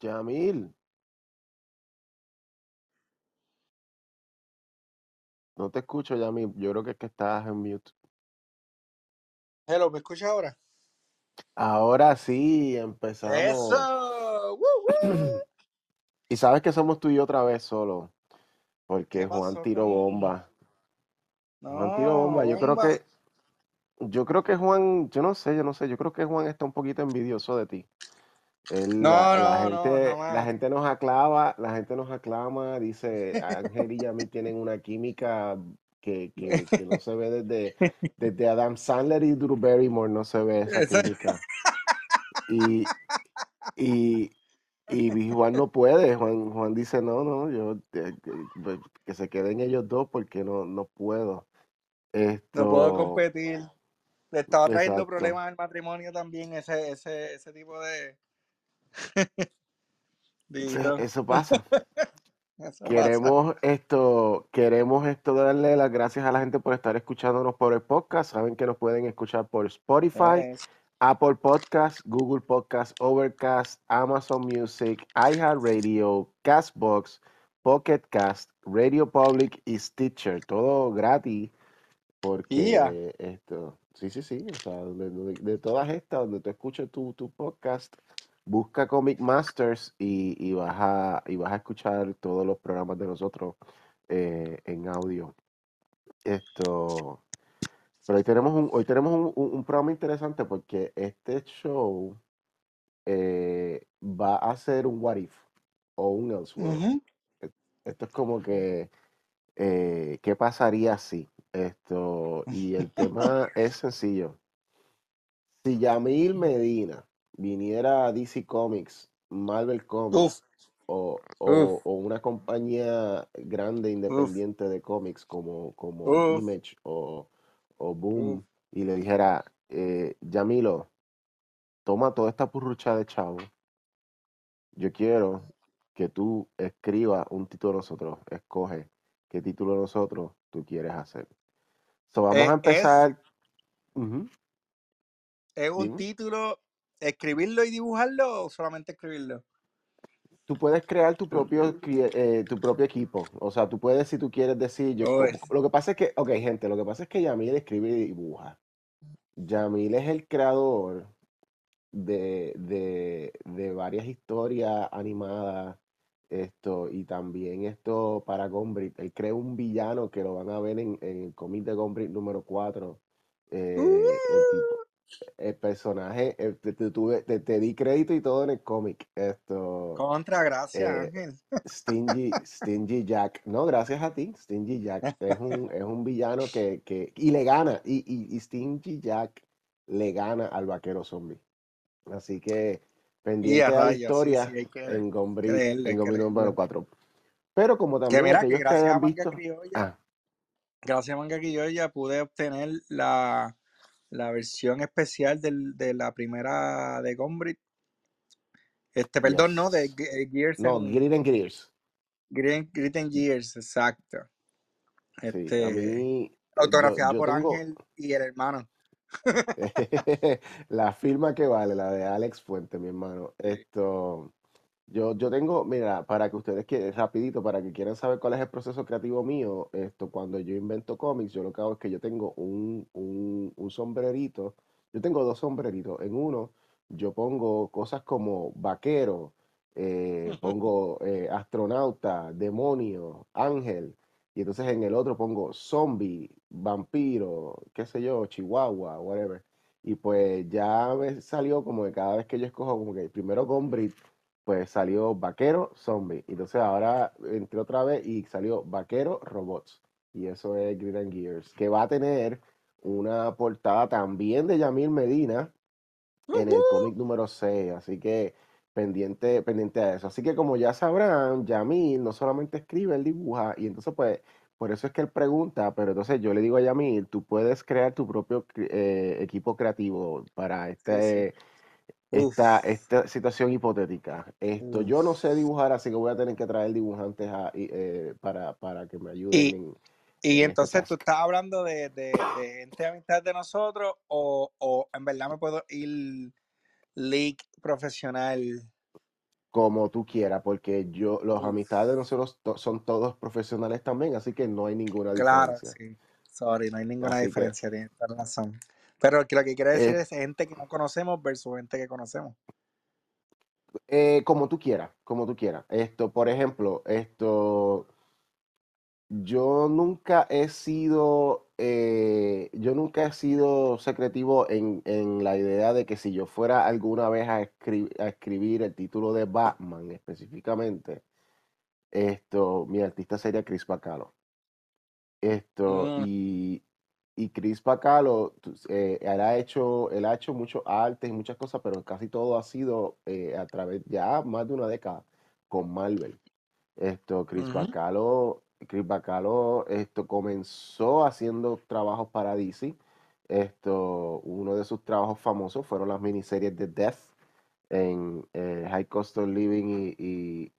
Yamil. No te escucho, Yamil. Yo creo que es que estás en mute. Hello, ¿me escuchas ahora? Ahora sí, empezamos. ¡Eso! ¡Woo, Y sabes que somos tú y yo otra vez solo. Porque ¿Qué Juan tiró bomba. Juan tiró bomba. Yo creo que. Yo creo que Juan. Yo no sé, yo no sé. Yo creo que Juan está un poquito envidioso de ti. Él, No, la, la no, no, gente, jamás. la gente nos aclama, la gente nos aclama, dice Ángel y Yamil tienen una química que, que, que no se ve desde, desde Adam Sandler y Drew Barrymore, no se ve esa química. Y, y, y Juan no puede, Juan, Juan dice, no, no, yo eh, que, que se queden ellos dos porque no, no puedo. No puedo competir. Le estaba trayendo exacto. problemas al matrimonio también ese, ese, ese tipo de... Eso pasa. eso pasa. Queremos esto, queremos esto darle las gracias a la gente por estar escuchándonos por el podcast. Saben que nos pueden escuchar por Spotify, Es- Apple Podcast, Google Podcast, Overcast, Amazon Music, iHeartRadio, Castbox, Pocket Cast, Radio Public y Stitcher. Todo gratis porque esto, sí, sí, sí, o sea, de, de- de todas estas, donde tú escuches tu, tu podcast, busca Comic Masters y, y vas a, y vas a escuchar todos los programas de nosotros eh, en audio. Esto, pero hoy tenemos un, hoy tenemos un, un- un programa interesante porque este show eh, va a ser un what if o un Elseworld. Ujú. Esto es como que, eh, ¿qué pasaría si? Esto, y el tema es sencillo. Si Yamil Medina viniera a DC Comics, Marvel Comics o, o- o una compañía grande uf, independiente de cómics como, como uf, Image o, o uf. Boom y le dijera, eh, Yamilo, toma toda esta purrucha de chavo, yo quiero que tú escribas un título de nosotros, escoge qué título de nosotros tú quieres hacer. So, vamos a Eh, es, empezar. es un dime. título, escribirlo y dibujarlo o solamente escribirlo. Tú puedes crear tu propio, eh, tu propio equipo. O sea, tú puedes, si tú quieres decir, yo, Uy, lo que pasa es que, ok, gente, lo que pasa es que Yamil escribe y dibuja. Yamil es el creador de, de, de varias historias animadas, esto, y también esto para Gombrich. Él creó un villano que lo van a ver en, en el cómic de Gombrich número 4. Eh, el tipo, el personaje, eh, te, te tuve- te- te di crédito y todo en el cómic. Esto, Contra, gracias, eh, Ángel. Stingy, Stingy Jack. No, gracias a ti, Stingy Jack. Es un, es un villano que, que, y le gana, y, y, y Stingy Jack le gana al vaquero zombie. Así que pendiente a a la sí, historia sí, que en número creerle. 4. Pero como Que también mira, que aquellos que gracias a Manga visto, Criolla, ah, gracias a Manga Criolla pude obtener la, la versión especial del, de la primera de Gombrich. Este, perdón, no, de eh, Gears No, and Grit and Gears. Grit and Gears, exacto. Sí, Este, mí, autografiada yo por tengo Ángel y el hermano. la firma que vale, la de Alex Fuente, mi hermano. Esto, Yo, yo tengo, mira, para que ustedes que, rapidito, para que quieran saber cuál es el proceso creativo mío, esto, cuando yo invento cómics, yo lo que hago es que yo tengo un, un, un sombrerito, yo tengo dos sombreritos. En uno, yo pongo cosas como vaquero, eh, pongo eh, astronauta, demonio, ángel, y entonces en el otro pongo zombie, vampiro, qué sé yo, chihuahua, whatever. Y pues ya me salió como que cada vez que yo escojo, como que primero Gombrich, pues salió Vaquero Zombie. Entonces ahora entré otra vez y salió Vaquero Robots. Y eso es Grid and Gears, que va a tener una portada también de Yamil Medina en el cómic número 6. Así que pendiente, pendiente a eso. Así que como ya sabrán, Yamil no solamente escribe, él dibuja. Y entonces pues por eso es que él pregunta, pero entonces yo le digo a Yamil, tú puedes crear tu propio eh, equipo creativo para este... Sí, sí. Esta, esta situación hipotética. Esto, yo no sé dibujar, así que voy a tener que traer dibujantes a- eh, para, para que me ayuden Y, en, y en este entonces tú task. estás hablando de, de, de gente amistad de nosotros o, o en verdad me puedo ir league profesional. como tú quieras, porque yo, los Uf, amistades de nosotros to- son todos profesionales también, así que no hay ninguna claro, diferencia. sí. Sorry, no hay ninguna Así que, diferencia, tienes razón. Pero lo que quiere decir eh, es gente que no conocemos versus gente que conocemos. eh, como tú quieras, como tú quieras. Esto, por ejemplo, esto, yo nunca he sido, eh, yo nunca he sido secretivo en, en la idea de que si yo fuera alguna vez a, escri- a escribir el título de Batman específicamente, esto, mi artista sería Chris Bacalo. Esto, Mm, y, y Chris Bacalo, tú- eh, él ha hecho, él ha hecho muchos artes y muchas cosas, pero casi todo ha sido eh, a través ya más de una década con Marvel. Esto, Chris ujú. Bacalo, Chris Bacalo, esto comenzó haciendo trabajos para DC. Esto, uno de sus trabajos famosos fueron las miniseries de Death en eh, High Cost of Living y, y,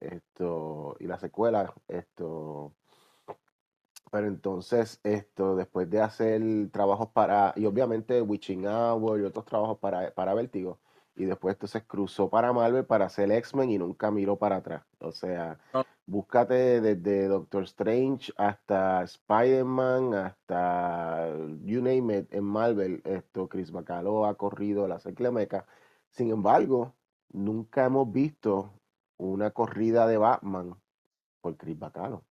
esto, y la secuela, esto, pero entonces, esto, después de hacer trabajos para, y obviamente Witching Hour y otros trabajos para, para Vértigo, y después entonces cruzó para Marvel para hacer X-Men y nunca miró para atrás. O sea, No, búscate desde Doctor Strange hasta Spider-Man, hasta you name it, en Marvel, esto, Chris Bacalo ha corrido la Meca. Sin embargo, nunca hemos visto una corrida de Batman por Chris Bacalo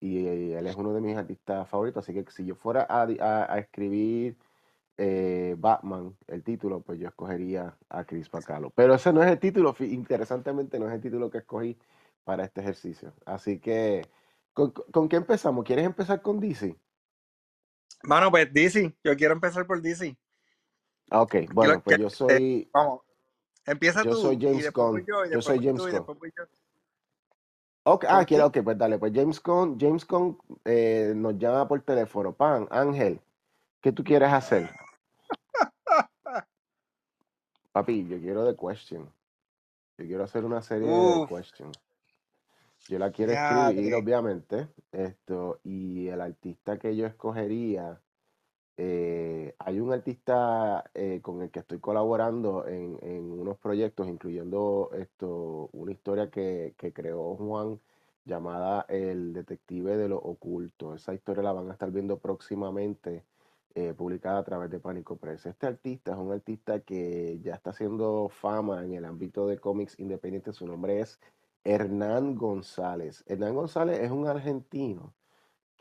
y eh, él es uno de mis artistas favoritos, así que si yo fuera a, a- a escribir eh, Batman, el título, pues yo escogería a Chris Bacalo. Pero ese no es el título, interesantemente no es el título que escogí para este ejercicio. Así que, ¿con, con qué empezamos? ¿Quieres empezar con DC? Mano, pues DC, yo quiero empezar por DC. Ah, Ok, bueno, pues yo soy, vamos, empieza yo soy tú y James Gunn, yo soy James Gunn. Después voy yo. Ok, ah, ¿Por quiero, ok, pues dale, pues James Gunn, James Gunn eh, nos llama por teléfono. Pan, Ángel, ¿qué tú quieres hacer? Papi, yo quiero The Question. Yo quiero hacer una serie de The Question. Yo la quiero escribir, diadre. obviamente, esto, y el artista que yo escogería, eh, hay un artista eh, con el que estoy colaborando en, en unos proyectos, incluyendo esto, una historia que, creó Juan llamada El Detective de lo Oculto. Esa historia la van a estar viendo próximamente, eh, publicada a través de Pánico Press. Este artista es un artista que ya está haciendo fama en el ámbito de cómics independientes. Su nombre es Hernán González. Hernán González es un argentino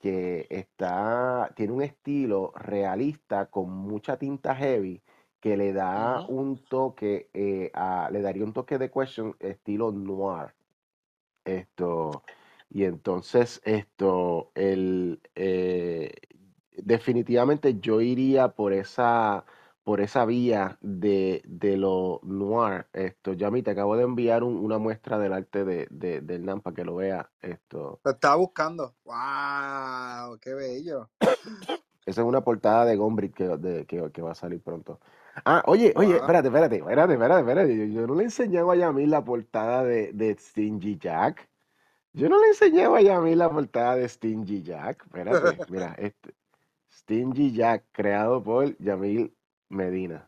que está, tiene un estilo realista con mucha tinta heavy que le da un toque, eh, a- le daría un toque de question estilo noir. Esto, y entonces esto, el, eh, definitivamente yo iría por esa, por esa vía de, de lo noir. Esto, Yami, te acabo de enviar un- una muestra del arte de, de, del Hernán para que lo vea. Esto. Lo estaba buscando. ¡Wow! ¡Qué bello! Esa es una portada de Gombrich que, de- que, que va a salir pronto. Ah, oye, oye, ¡Wow! espérate, espérate, espérate, espérate, espérate. Yo, yo no le enseñaba a Yamil la portada de, de Stingy Jack. Yo no le enseñaba a Yamil la portada de Stingy Jack. Espérate, mira, este, Stingy Jack, creado por Yamil Medina.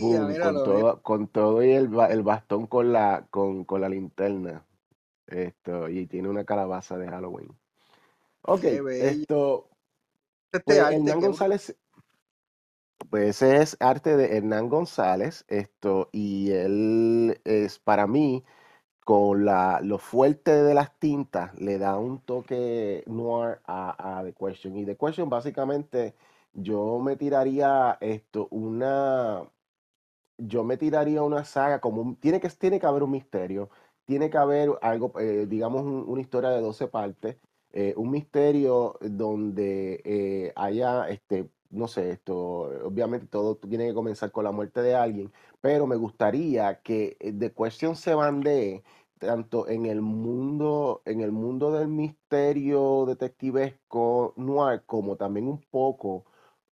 Boom, con todo, con todo y el, el bastón con la, con, con la linterna. Esto, y tiene una calabaza de Halloween. Ok, esto, Este pues arte, Hernán. González, pues ese es arte de Hernán González, esto, y él es para mí, con la, lo fuerte de las tintas, le da un toque noir a, a The Question. Y The Question, básicamente, yo me tiraría esto, una, yo me tiraría una saga como un- tiene que, tiene que haber un misterio, tiene que haber algo, eh, digamos, un- una historia de 12 partes, eh, un misterio donde eh, haya, este, no sé, esto, obviamente todo tiene que comenzar con la muerte de alguien, pero me gustaría que The Question se bandee tanto en el mundo, en el mundo del misterio detectivesco noir, como también un poco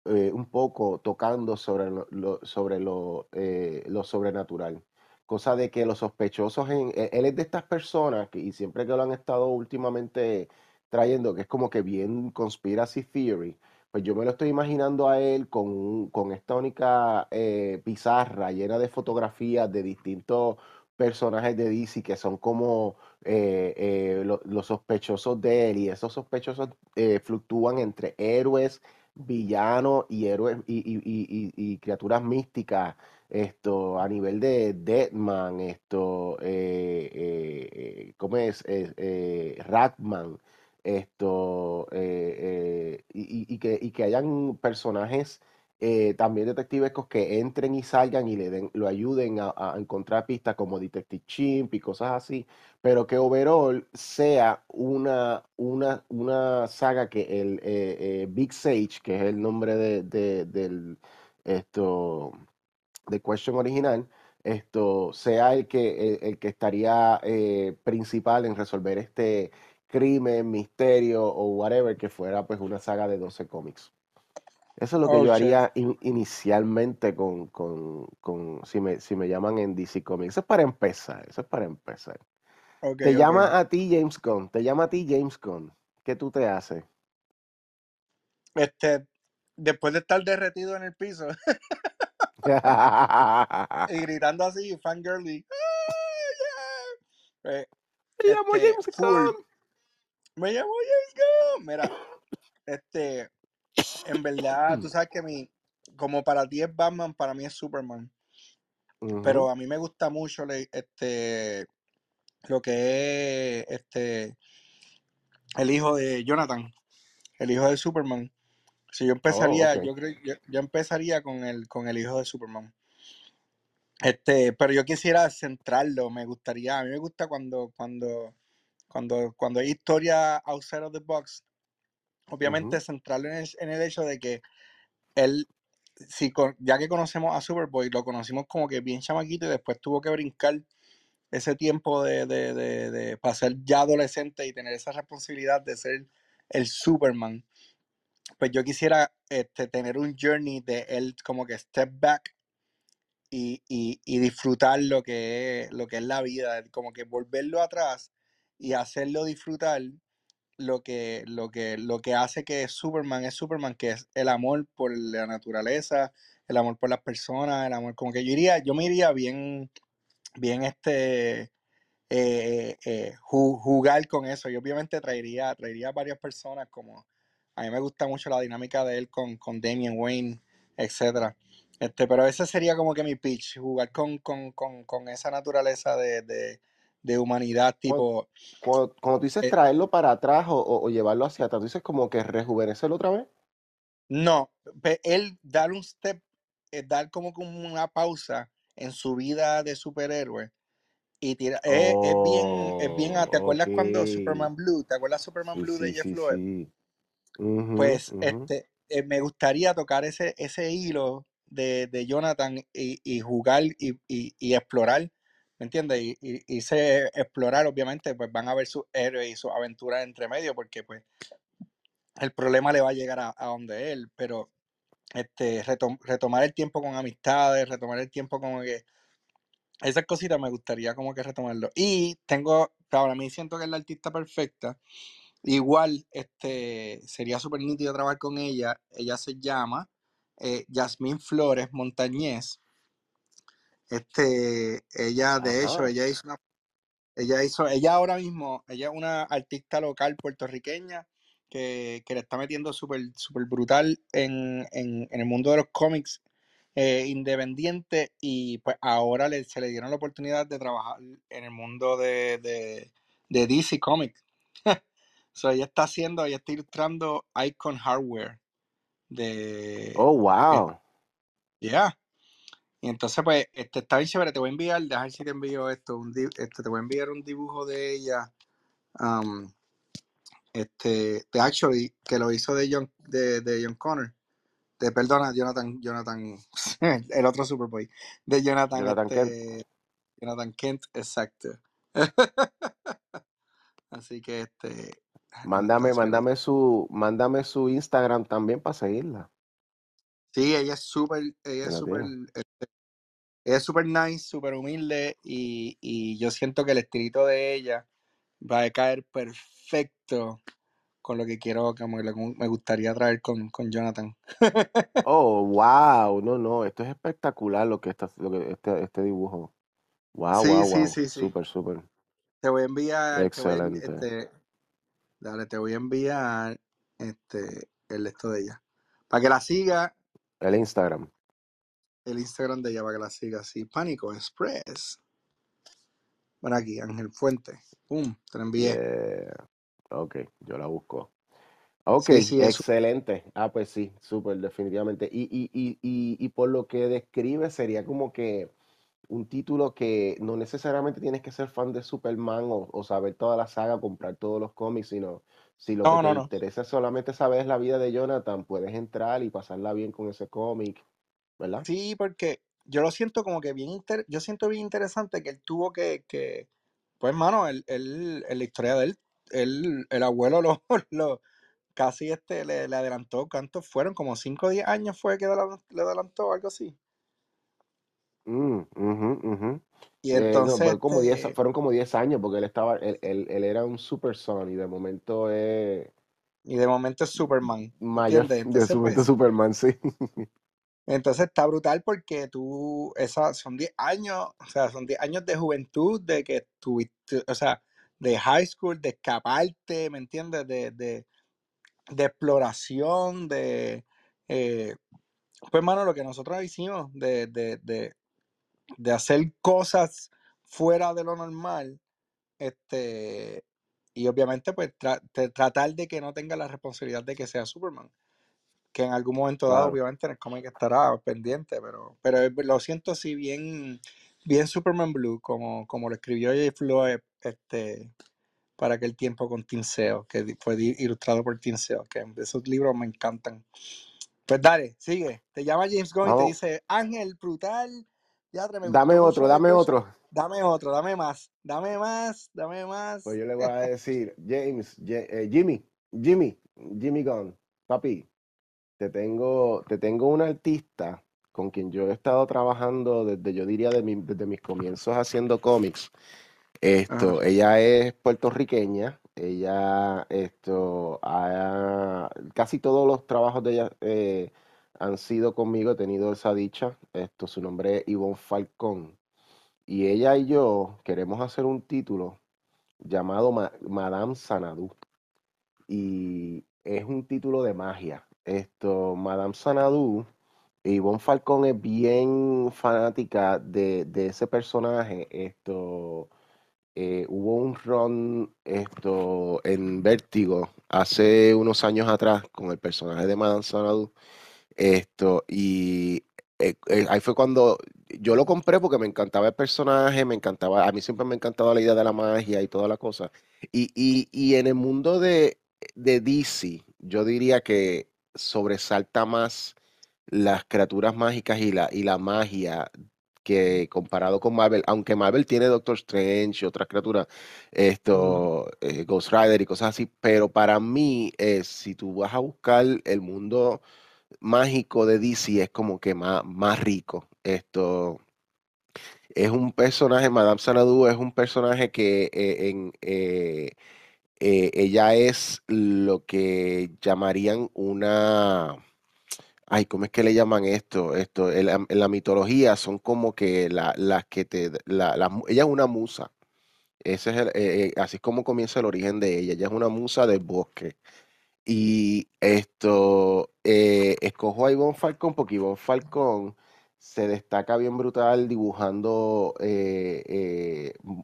eh, un poco tocando sobre lo, sobre lo, eh, lo sobrenatural. Cosa de que los sospechosos, e- él es de estas personas, que, y siempre que lo han estado últimamente trayendo, que es como que bien conspiracy theory, pues yo me lo estoy imaginando a él con, con esta única eh, pizarra llena de fotografías de distintos personajes de DC que son como lo- los sospechosos de él y esos sospechosos fluctúan entre héroes, villanos y héroes y, y- y- y- criaturas místicas. Esto a nivel de Deadman, esto, eh, eh, eh, ¿cómo es? Ratman, esto, y que, y que hayan personajes eh, también detectivescos que entren y salgan y le den, lo ayuden a, encontrar pistas como Detective Chimp y cosas así, pero que overall sea una, una, una saga que el eh, eh, Big Sage, que es el nombre de, de- del esto de Question original, esto sea el que, el, que estaría principal en resolver este crimen, misterio o whatever que fuera pues una saga de 12 cómics. Eso es lo que Oh, yo haría in- inicialmente con, con, con si me, si me llaman en DC Comics. Eso es para empezar, eso es para empezar. Te llama a ti James Gunn, te llama a ti James Gunn. ¿Qué tú te haces? Este, después de estar derretido en el piso y gritando así, fangirly, ¡ah! Eh, Te llamo este, James. Gunn. Me llamo James Gunn. Mira, este, en verdad, tú sabes que mi, como para ti es Batman, para mí es Superman. Pero a mí me gusta mucho le- este, lo que es este, el hijo de Jonathan, el hijo de Superman. Si yo Oh, empezaría, yo creo, yo, yo empezaría con el, con el hijo de Superman. Este, pero yo quisiera centrarlo, me gustaría, a mí me gusta cuando, cuando, cuando, cuando hay historia outside of the box, obviamente centrarlo en el, en el hecho de que él, si, con- ya que conocemos a Superboy, lo conocimos como que bien chamaquito y después tuvo que brincar ese tiempo de, de, de, de para ser ya adolescente y tener esa responsabilidad de ser el Superman. Pues yo quisiera este, tener un journey de él como que step back y, y, y disfrutar lo que, es, lo que es la vida, como que volverlo atrás y hacerlo disfrutar lo que, lo que, lo que hace que Superman es Superman, que es el amor por la naturaleza, el amor por las personas, el amor, como que yo iría, yo me iría bien, bien este, eh, eh, ju- jugar con eso. Y obviamente traería, traería varias personas como a mí me gusta mucho la dinámica de él con, con Damian Wayne, etcétera. Este, pero ese sería como que mi pitch, jugar con, con, con, con esa naturaleza de, de humanidad, tipo, cuando, cuando tú dices eh, traerlo para atrás o, o- o llevarlo hacia atrás, tú dices como que rejuvenecerlo otra vez. no, él dar un step, eh, dar como, una pausa en su vida de superhéroe y tira, es, es bien, es bien, ah, ¿te Oh, acuerdas cuando Superman Blue? ¿Te acuerdas Superman Sí, Blue de sí, Jeff sí, Loeb? Pues este, eh, me gustaría tocar ese, ese hilo de, de Jonathan y, y jugar y, y- y explorar, ¿me entiendes? Y, y, y se explorar, obviamente, pues van a ver sus héroes y sus aventuras entre medio, porque pues el problema le va a llegar a, a donde él, pero este, retom- retomar el tiempo con amistades, retomar el tiempo como que esas cositas me gustaría como que retomarlo. Y tengo, para mí siento que es la artista perfecta. Igual, este, sería súper nítido trabajar con ella. Ella se llama eh, Flores Montañez. Este, ella, de hecho, ella hizo una, ella hizo, ella ahora mismo, ella es una artista local puertorriqueña que, que le está metiendo súper, súper brutal en, en, en el mundo de los cómics eh, independiente y pues ahora le, se le dieron la oportunidad de trabajar en el mundo de, de, de DC Comics. so, ella está haciendo, ella está ilustrando Icon Hardware de... Oh, eh, wow. yeah. Y entonces pues este, está bien chévere, te voy a enviar, dejar si te envío esto, un este, te voy a enviar un dibujo de ella, um, este, de Actually, que lo hizo de John, de, de John Connor. De, perdona, Jonathan, Jonathan, el otro Superboy, de Jonathan, Jonathan Kent. este, Jonathan Kent, exacto. Así que este, ¿dónde está Mándame, mándame su, mándame su Instagram también para seguirla. Sí, ella es súper, ella es súper, es súper nice, súper humilde y, y yo siento que el estilito de ella va a caer perfecto con lo que quiero, como lo que me gustaría traer con, con Jonathan. Oh, wow. No, no, esto es espectacular lo que está, lo que este, este dibujo. Wow, Sí, wow, sí, wow. sí, sí. Súper, súper. Te voy a enviar, te voy Excelente. este, dale, te voy a enviar este, el esto de ella. Para que la siga, El Instagram. El Instagram de ella, para que la siga así. Pánico Express. Bueno, aquí, Ángel Fuente. Pum, te la envié. Yeah. Ok, yo la busco. Ok, Sí, excelente. Ah, pues sí, súper, definitivamente. Y, y, y, y, y por lo que describe, sería como que un título que no necesariamente tienes que ser fan de Superman o, o saber toda la saga, comprar todos los cómics, sino si lo que No, te no, interesa es solamente saber la vida de Jonathan, puedes entrar y pasarla bien con ese cómic, ¿verdad? Sí, porque yo lo siento como que bien inter- yo siento bien interesante que él tuvo que, que pues mano, él, él- en la historia de él, él, el abuelo lo, lo casi este le, le adelantó, ¿cuántos fueron? Como 5 o 10 años fue que le adelan- le adelantó, algo así. Mm, ujú. Y Eh, no, entonces, fueron como 10, este, fueron como 10 años porque él estaba, él, él- él era un super son y de momento es y de momento es Superman, mayor de su momento pues, Superman, sí. entonces está brutal porque tú, esas son 10 años, o sea, son 10 años de juventud, de que tuviste, o sea, de high school, de escaparte, ¿me entiendes? De, de, de exploración, de, eh, pues, mano, lo que nosotros hicimos, de, de, de, de hacer cosas fuera de lo normal, este, y obviamente, pues, tratar de que no tenga la responsabilidad de que sea Superman, que en algún momento dado, Claro. obviamente, en el cómic estará pendiente, pero, pero lo siento así bien, bien Superman Blue, como, como lo escribió J. Floyd, este, para aquel tiempo con Sale, que fue ilustrado por Sale, que esos libros me encantan. Pues dale, sigue. Te llama James Gunn y te dice, Ángel, brutal, ya me dame otro, dame otro. dame otro, dame más, dame más, dame Pues más. yo le voy a decir, James, eh, Jimmy, Jimmy, Jimmy Gunn, papi, te tengo, te tengo un artista con quien yo he estado trabajando desde, yo diría, de mi- desde mis comienzos haciendo cómics. Ajá. Esto, ella es puertorriqueña, ella, esto, ha- casi todos los trabajos de ella eh, han sido conmigo, he tenido esa dicha. Esto, su nombre es Ivonne Falcón. Y ella y yo queremos hacer un título llamado Ma- Madame Sanadú. Y es un título de magia. Esto, Madame Sanadú, Ivonne Falcón es bien fanática de, de ese personaje. Esto, eh, hubo un run esto, en Vértigo hace unos años atrás con el personaje de Madame Sanadú. Esto, y eh, eh, ahí fue cuando yo lo compré porque me encantaba el personaje, me encantaba, a mí siempre me ha encantado la idea de la magia y toda la cosa. Y, y, y en el mundo de, de DC, yo diría que sobresalta más las criaturas mágicas y la, y la magia que comparado con Marvel, aunque Marvel tiene Doctor Strange y otras criaturas, esto, eh, Ghost Rider y cosas así, pero para mí, eh, si tú vas a buscar el mundo mágico de DC es como que más, más rico. Esto es un personaje, Madame Xanadu es un personaje que eh, en, eh, ella es lo que llamarían una, ay, ¿cómo es que le llaman esto? Esto, en la, en la mitología son como que la- las que te, la, ella es una musa. Ese es el- eh, eh, así es como comienza el origen de ella. Ella es una musa del bosque. Y esto, eh, escojo a Ivonne Falcón porque Ivonne Falcón se destaca bien brutal dibujando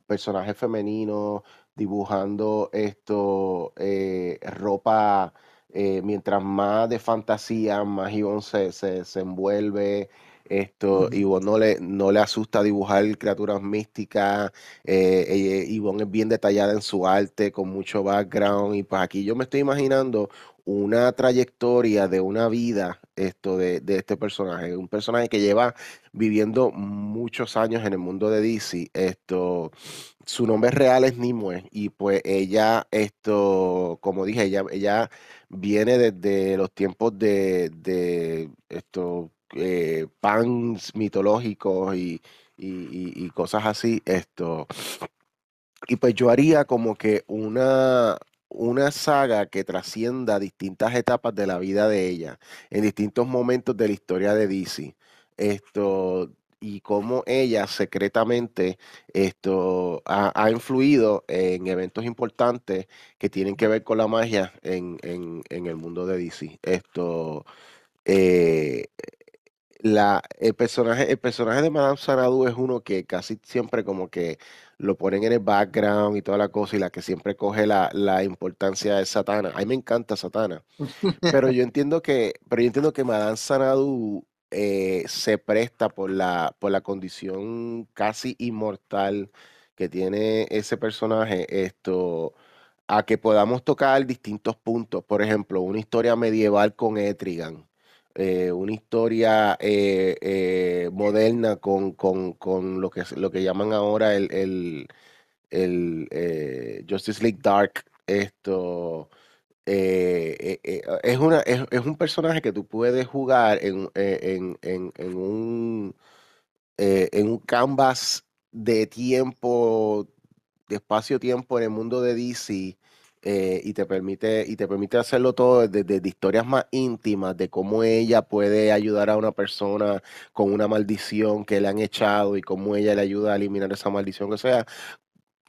personajes femeninos, dibujando esto, eh, ropa, eh, mientras más de fantasía, más Ivonne se, se, se envuelve. Esto. Ivonne no le, no le asusta dibujar criaturas místicas, eh, eh, Ivonne es bien detallada en su arte, con mucho background, y pues aquí yo me estoy imaginando una trayectoria de una vida esto de, de este personaje, un personaje que lleva viviendo muchos años en el mundo de DC, esto, su nombre real es Nimue, y pues ella, esto, como dije, ella, ella viene desde los tiempos de, de esto, eh, pans mitológicos y, y, cosas así, esto. Y pues yo haría como que una, una saga que trascienda distintas etapas de la vida de ella, en distintos momentos de la historia de DC. Esto, y cómo ella secretamente esto ha, ha influido en eventos importantes que tienen que ver con la magia en, en- en el mundo de DC. Esto, eh, la, el personaje, el personaje de Madame Xanadu es uno que casi siempre como que lo ponen en el background y toda la cosa, y la que siempre coge la, la importancia es Satana. A mí me encanta Satana. Pero yo entiendo que, pero yo entiendo que Madame Xanadu eh, se presta por la, por la condición casi inmortal que tiene ese personaje, esto, a que podamos tocar distintos puntos. Por ejemplo, una historia medieval con Etrigan, eh, una historia eh, moderna con, con- con lo que, lo que llaman ahora el, el- el, Justice League Dark. Esto eh, eh, eh, es una, es, es un personaje que tú puedes jugar en, en, en- un, en un canvas de tiempo, de espacio-tiempo en el mundo de DC y te permite, y te permite hacerlo todo desde, historias más íntimas de cómo ella puede ayudar a una persona con una maldición que le han echado y cómo ella le ayuda a eliminar esa maldición. O sea,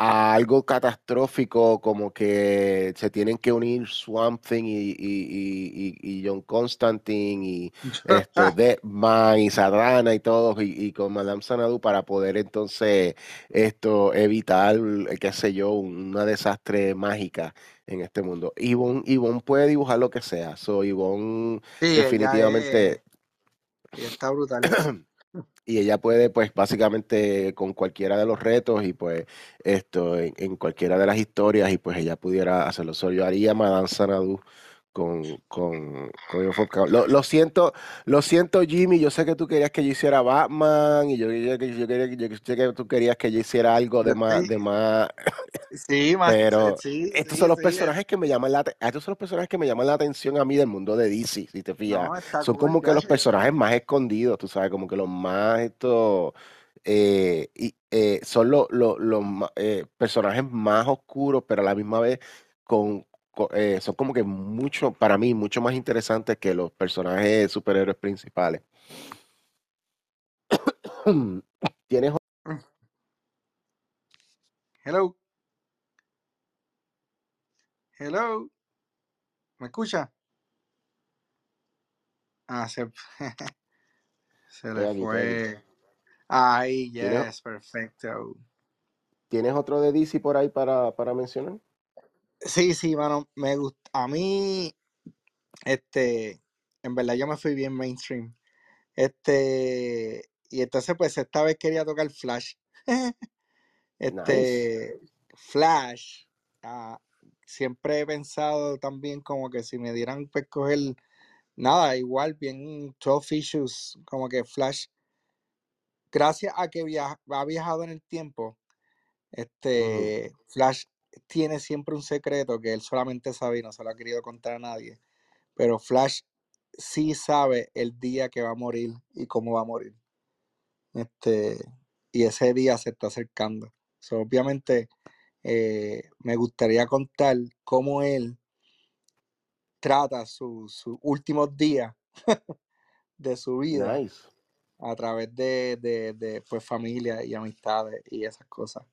a algo catastrófico como que se tienen que unir Swamp Thing y, y, y- y- John Constantine y esto, Deadman y Sadana y todos y, y con Madame Xanadu para poder entonces esto evitar, eh, qué sé yo, una desastre mágica en este mundo. Yvonne, Yvonne puede dibujar lo que sea, so Yvonne Sí, definitivamente ella está brutal. y ella puede, pues, básicamente con cualquiera de los retos y pues esto, en, en cualquiera de las historias y pues ella pudiera hacerlo. So, yo haría Madame Xanadu con, con, con. Lo, lo siento, lo siento, Jimmy, yo sé que tú querías que yo hiciera Batman y yo, yo, quería, yo sé que tú querías que yo hiciera algo de Yo más, de más sí, pero sí, estos sí, son los sí, eh, personajes que me llaman la, estos son los personajes que me llaman la atención a mí del mundo de DC, si te fijas. no, Son como que los personajes más escondidos, tú sabes, como que los más estos eh, y, eh, son los, los, los eh, personajes más oscuros, pero a la misma vez con- eh, son como que mucho, para mí, mucho más interesantes que los personajes superhéroes principales. ¿Tienes Hello, hello, ¿me escucha? Ah, se, se le aquí, fue. ¿Tienes, yes, perfecto. ¿tienes otro de DC por ahí para, para mencionar? Sí, sí, mano, me gusta. A mí, este, en verdad yo me fui bien mainstream. Este, y entonces pues esta vez quería tocar Flash. Nice. Este, Flash, ah, siempre he pensado también como que si me dieran pues coger, nada, igual, bien 12 issues, como que Flash, gracias a que via- ha viajado en el tiempo, este, Flash tiene siempre un secreto que él solamente sabe y no se lo ha querido contar a nadie. Pero Flash sí sabe el día que va a morir y cómo va a morir. Este, y ese día se está acercando. So, obviamente, eh, me gustaría contar cómo él trata su- sus últimos días de su vida Nice. a través de, de, de, pues, familia y amistades y esas cosas.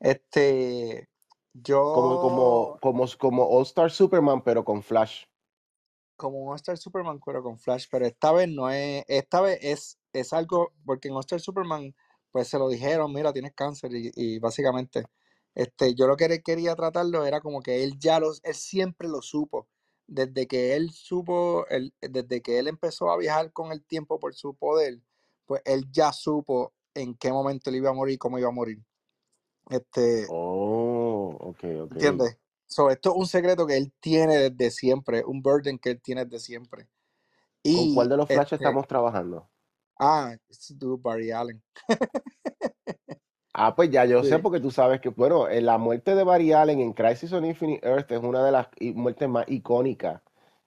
Este, Como, como, yo, como, como All Star Superman, pero con Flash. como un All-Star Superman, pero con Flash, pero esta vez no es, esta vez es, es algo, porque en All-Star Superman, pues se lo dijeron, mira, tienes cáncer, y, y básicamente, este, yo lo que quería tratarlo era como que él ya los, él siempre lo supo, desde que él supo, él- desde que él empezó a viajar con el tiempo por su poder, pues él ya supo en qué momento él iba a morir, cómo iba a morir. Este, Oh, ok, ok. ¿entiendes? So, esto es un secreto que él tiene desde siempre, un burden que él tiene desde siempre. ¿Con cuál de los Flash este, estamos trabajando? ah, dude, Barry Allen. Ah, pues ya yo sé, Sí. porque tú sabes que, bueno, eh, la muerte de Barry Allen en Crisis on Infinite Earth es una de las muertes más icónicas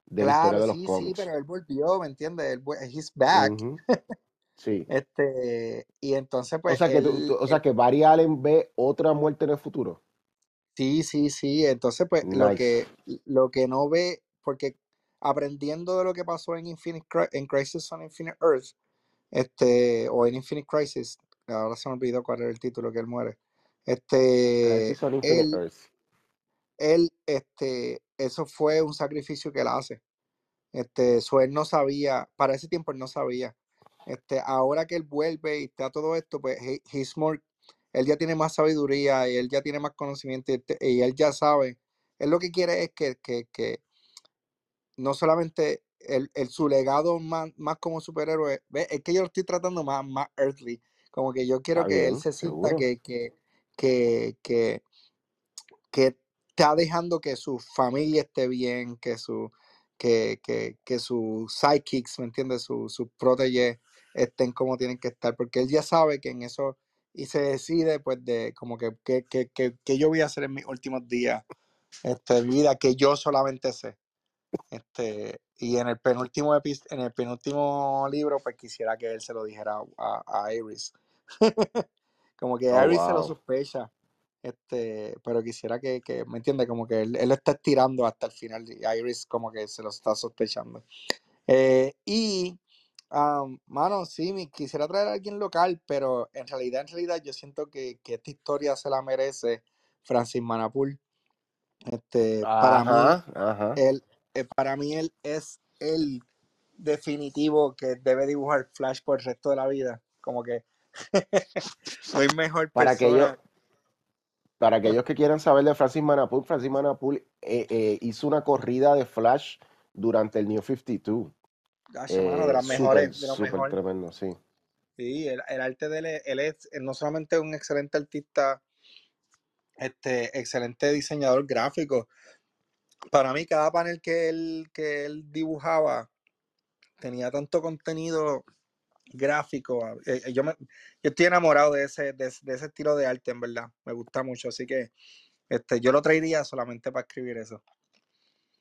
de la historia Claro, de los sí, sí, cómics. pero él volvió, ¿me entiendes? He's back. Sí. Este, y entonces, O pues, sea que tú- él, tú- o sea que Barry Allen ve otra muerte en el futuro. Sí, sí, sí. Entonces, pues, lo Nice. que, lo que no ve, porque aprendiendo de lo que pasó en Infinite, Cri- en Crisis on Infinite Earth, este, o en Infinite Crisis, ahora se me olvidó cuál era el título que él muere. Este, son Infinite él, Earth. él, este, eso fue un sacrificio que él hace. Este, so él no sabía, para ese tiempo él no sabía. Este, ahora que él vuelve y está todo esto, pues he- he's more- él ya tiene más sabiduría y él ya tiene más conocimiento y, y él ya sabe. Él lo que quiere es que, que, que no solamente el, el- su legado más, más como superhéroe, ve, es que yo lo estoy tratando más, más earthly. Como que yo quiero Está que él se sienta que, que, que, que, que está dejando que su familia esté bien, que su que, que, que sus sidekicks, ¿me entiendes? Sus su estén como tienen que estar, porque él ya sabe que en eso y se decide pues de como que, que, que, que, que yo voy a hacer en mis últimos días este, de vida, que yo solamente sé. Este, y en el penúltimo en el penúltimo libro, pues quisiera que él se lo dijera a, a Iris. como que Oh, Iris se lo wow. sospecha. Este, pero quisiera que, que ¿me entiende? Como que él, él está estirando hasta el final y Iris como que se lo está sospechando. Eh, y, am, mano, sí, mi- quisiera traer a alguien local, pero en realidad, en realidad yo siento que, que esta historia se la merece Francis Manapul. Este, para mí, Ajá, él, eh, para mí él es el definitivo que debe dibujar Flash por el resto de la vida. Como que hay mejor Para aquellos, persona. para aquellos que quieran saber de Francis Manapul, Francis Manapul eh, eh, hizo una corrida de Flash durante el New 52. Gacho, mano, de Eh, las mejores, de lo súper mejor. tremendo, sí. Sí, el, el arte de él, él es él no solamente un excelente artista, este, excelente diseñador gráfico. Para mí, cada panel que él, que él dibujaba tenía tanto contenido gráfico. eh, eh, yo, me, yo estoy enamorado de ese, de, de ese estilo de arte, en verdad. Me gusta mucho. Así que este, yo lo traería solamente para escribir eso.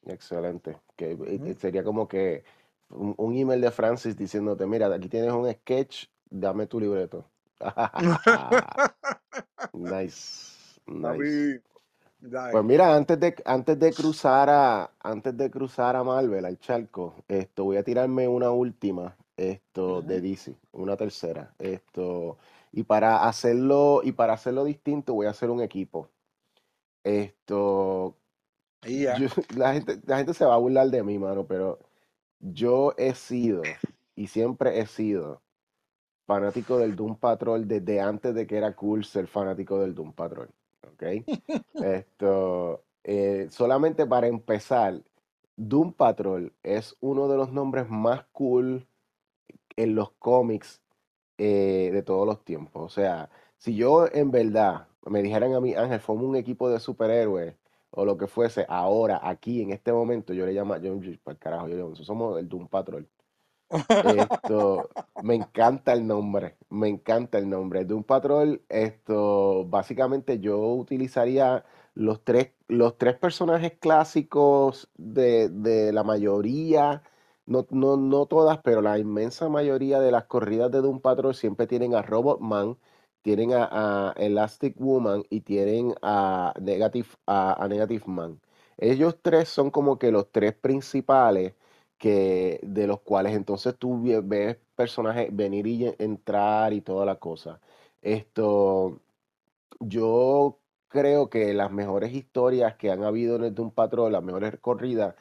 Excelente. Que, eh, eh, sería como que un, un email de Francis diciéndote, mira, aquí tienes un sketch, dame tu libreto. Nice, nice. Pues mira, antes de, antes de cruzar a, antes de cruzar a Marvel, al charco, esto, voy a tirarme una última, esto, de. DC, una tercera, esto, y para hacerlo, y para hacerlo distinto, voy a hacer un equipo. Esto, yo- la gente, la gente se va a burlar de mí, mano, pero yo he sido, y siempre he sido, fanático del Doom Patrol desde antes de que era cool ser fanático del Doom Patrol. ¿Ok? Esto, eh, solamente para empezar, Doom Patrol es uno de los nombres más cool en los cómics eh, de todos los tiempos. O sea, si yo en verdad me dijeran a mí, Ángel, forma un equipo de superhéroes o lo que fuese, ahora, aquí, en este momento, yo le llamo, yo, pa'l carajo, yo digo, nosotros somos el Doom Patrol. Esto, me encanta el nombre, me encanta el nombre. Doom Patrol, esto, básicamente yo utilizaría los tres, los tres personajes clásicos de, de la mayoría, no, no, no todas, pero la inmensa mayoría de las corridas de Doom Patrol siempre tienen a Robot Man, tienen a, Elastic Woman y tienen a Negative, a, Negative Man. Ellos tres son como que los tres principales que de los cuales entonces tú ve- ves personajes venir y entrar y toda la cosa. Esto, yo creo que las mejores historias que han habido en el Doom Patrol, las mejores corridas,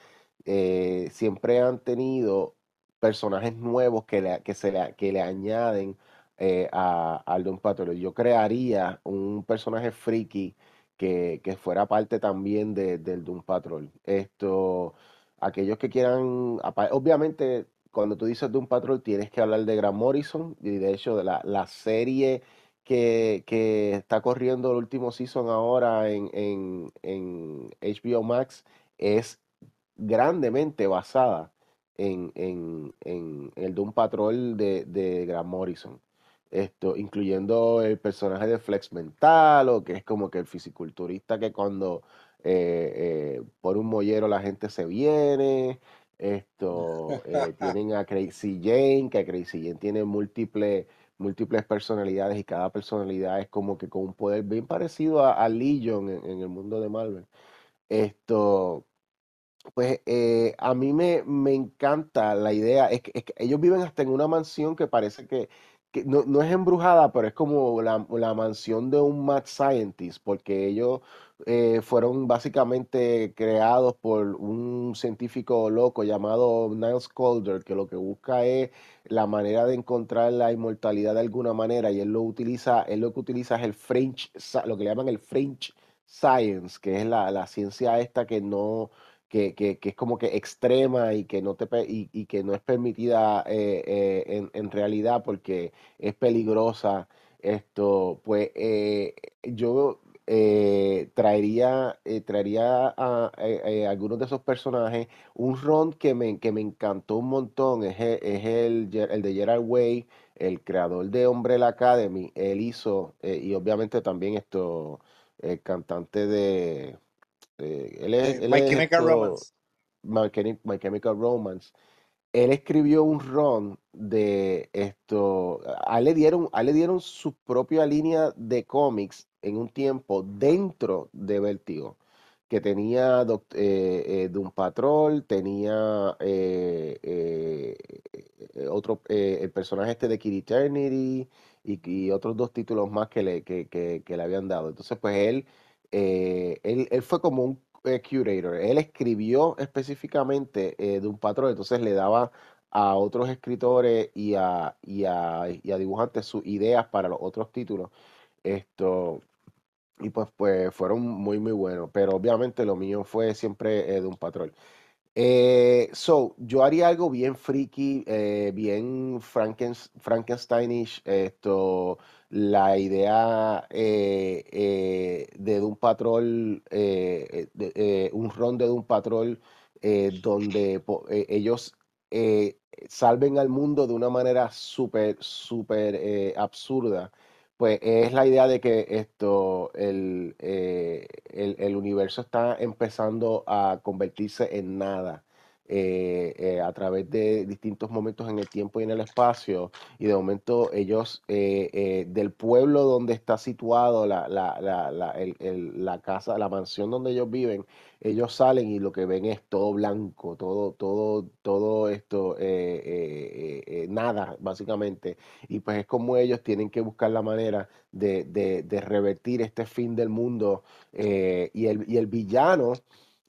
eh, siempre han tenido personajes nuevos que que se le, que le añaden eh, a, al Doom Patrol. Yo crearía un personaje friki que, que fuera parte también de- del Doom Patrol. Esto, aquellos que quieran, obviamente, cuando tú dices Doom Patrol, tienes que hablar de Grant Morrison y de hecho de la, la serie que, que está corriendo el último season ahora en, en, en HBO Max es grandemente basada en, en, el Doom Patrol de, de Morrison. Esto, incluyendo el personaje de Flex Mental, o que es como que el fisiculturista que cuando eh, eh, por un mollero la gente se viene. Esto, eh, tienen a Crazy Jane, que Crazy Jane tiene múltiples múltiples personalidades y cada personalidad es como que con un poder bien parecido a, a Legion en, en el mundo de Marvel. Esto, Pues eh, a mí me, me encanta la idea, es que, es que ellos viven hasta en una mansión que parece que, no, no es embrujada, pero es como la, la mansión de un mad scientist, porque ellos eh, fueron básicamente creados por un científico loco llamado Niles Calder, que lo que busca es la manera de encontrar la inmortalidad de alguna manera, y él lo utiliza, él lo que utiliza es el French, lo que le llaman el French Science, que es la, la ciencia esta que no que, que- que es como que extrema y que no te y, y que no es permitida eh, eh, en, en realidad porque es peligrosa. Esto, pues eh, yo traería, traería a, algunos de esos personajes. Un ron que me, que me encantó un montón es, el, es el, el de Gerard Way, el creador de Umbrella Academy. Él hizo, y obviamente también esto, el cantante de eh, él es, Eh, él My es Chemical esto, Romance. My, Chemi- My Chemical Romance. Él escribió un ron de esto. A él le dieron, a él le dieron su propia línea de cómics en un tiempo dentro de Vértigo. Que tenía eh, eh, Doom Patrol, tenía eh, eh, otro, el personaje este de Kid Eternity y, y otros dos títulos más que le, que, que- que le habían dado. Entonces, pues él, eh, él, fue como un eh, curator. Él escribió específicamente eh, de un patrón, entonces le daba a otros escritores y a, y a, y a dibujantes sus ideas para los otros títulos. Esto, y pues, pues fueron muy, muy buenos. Pero obviamente lo mío fue siempre eh, de un patrón. Eh, so, yo haría algo bien freaky, eh, bien Frankens- Frankensteinish. Esto, la idea eh, eh, de eh, eh, de- eh, un ron de Patrol, eh, donde ellos salven al mundo de una manera súper, súper absurda. Pues es la idea de que esto, el, eh, el, universo está empezando a convertirse en nada eh, eh, a través de distintos momentos en el tiempo y en el espacio. Y de momento ellos, eh, del pueblo donde está situado la, la, la, la casa, la mansión donde ellos viven, ellos salen y lo que ven es todo blanco, todo, todo, todo esto, eh, eh, eh, nada, básicamente. Y pues es como ellos tienen que buscar la manera de, de- revertir este fin del mundo. y, el, y el villano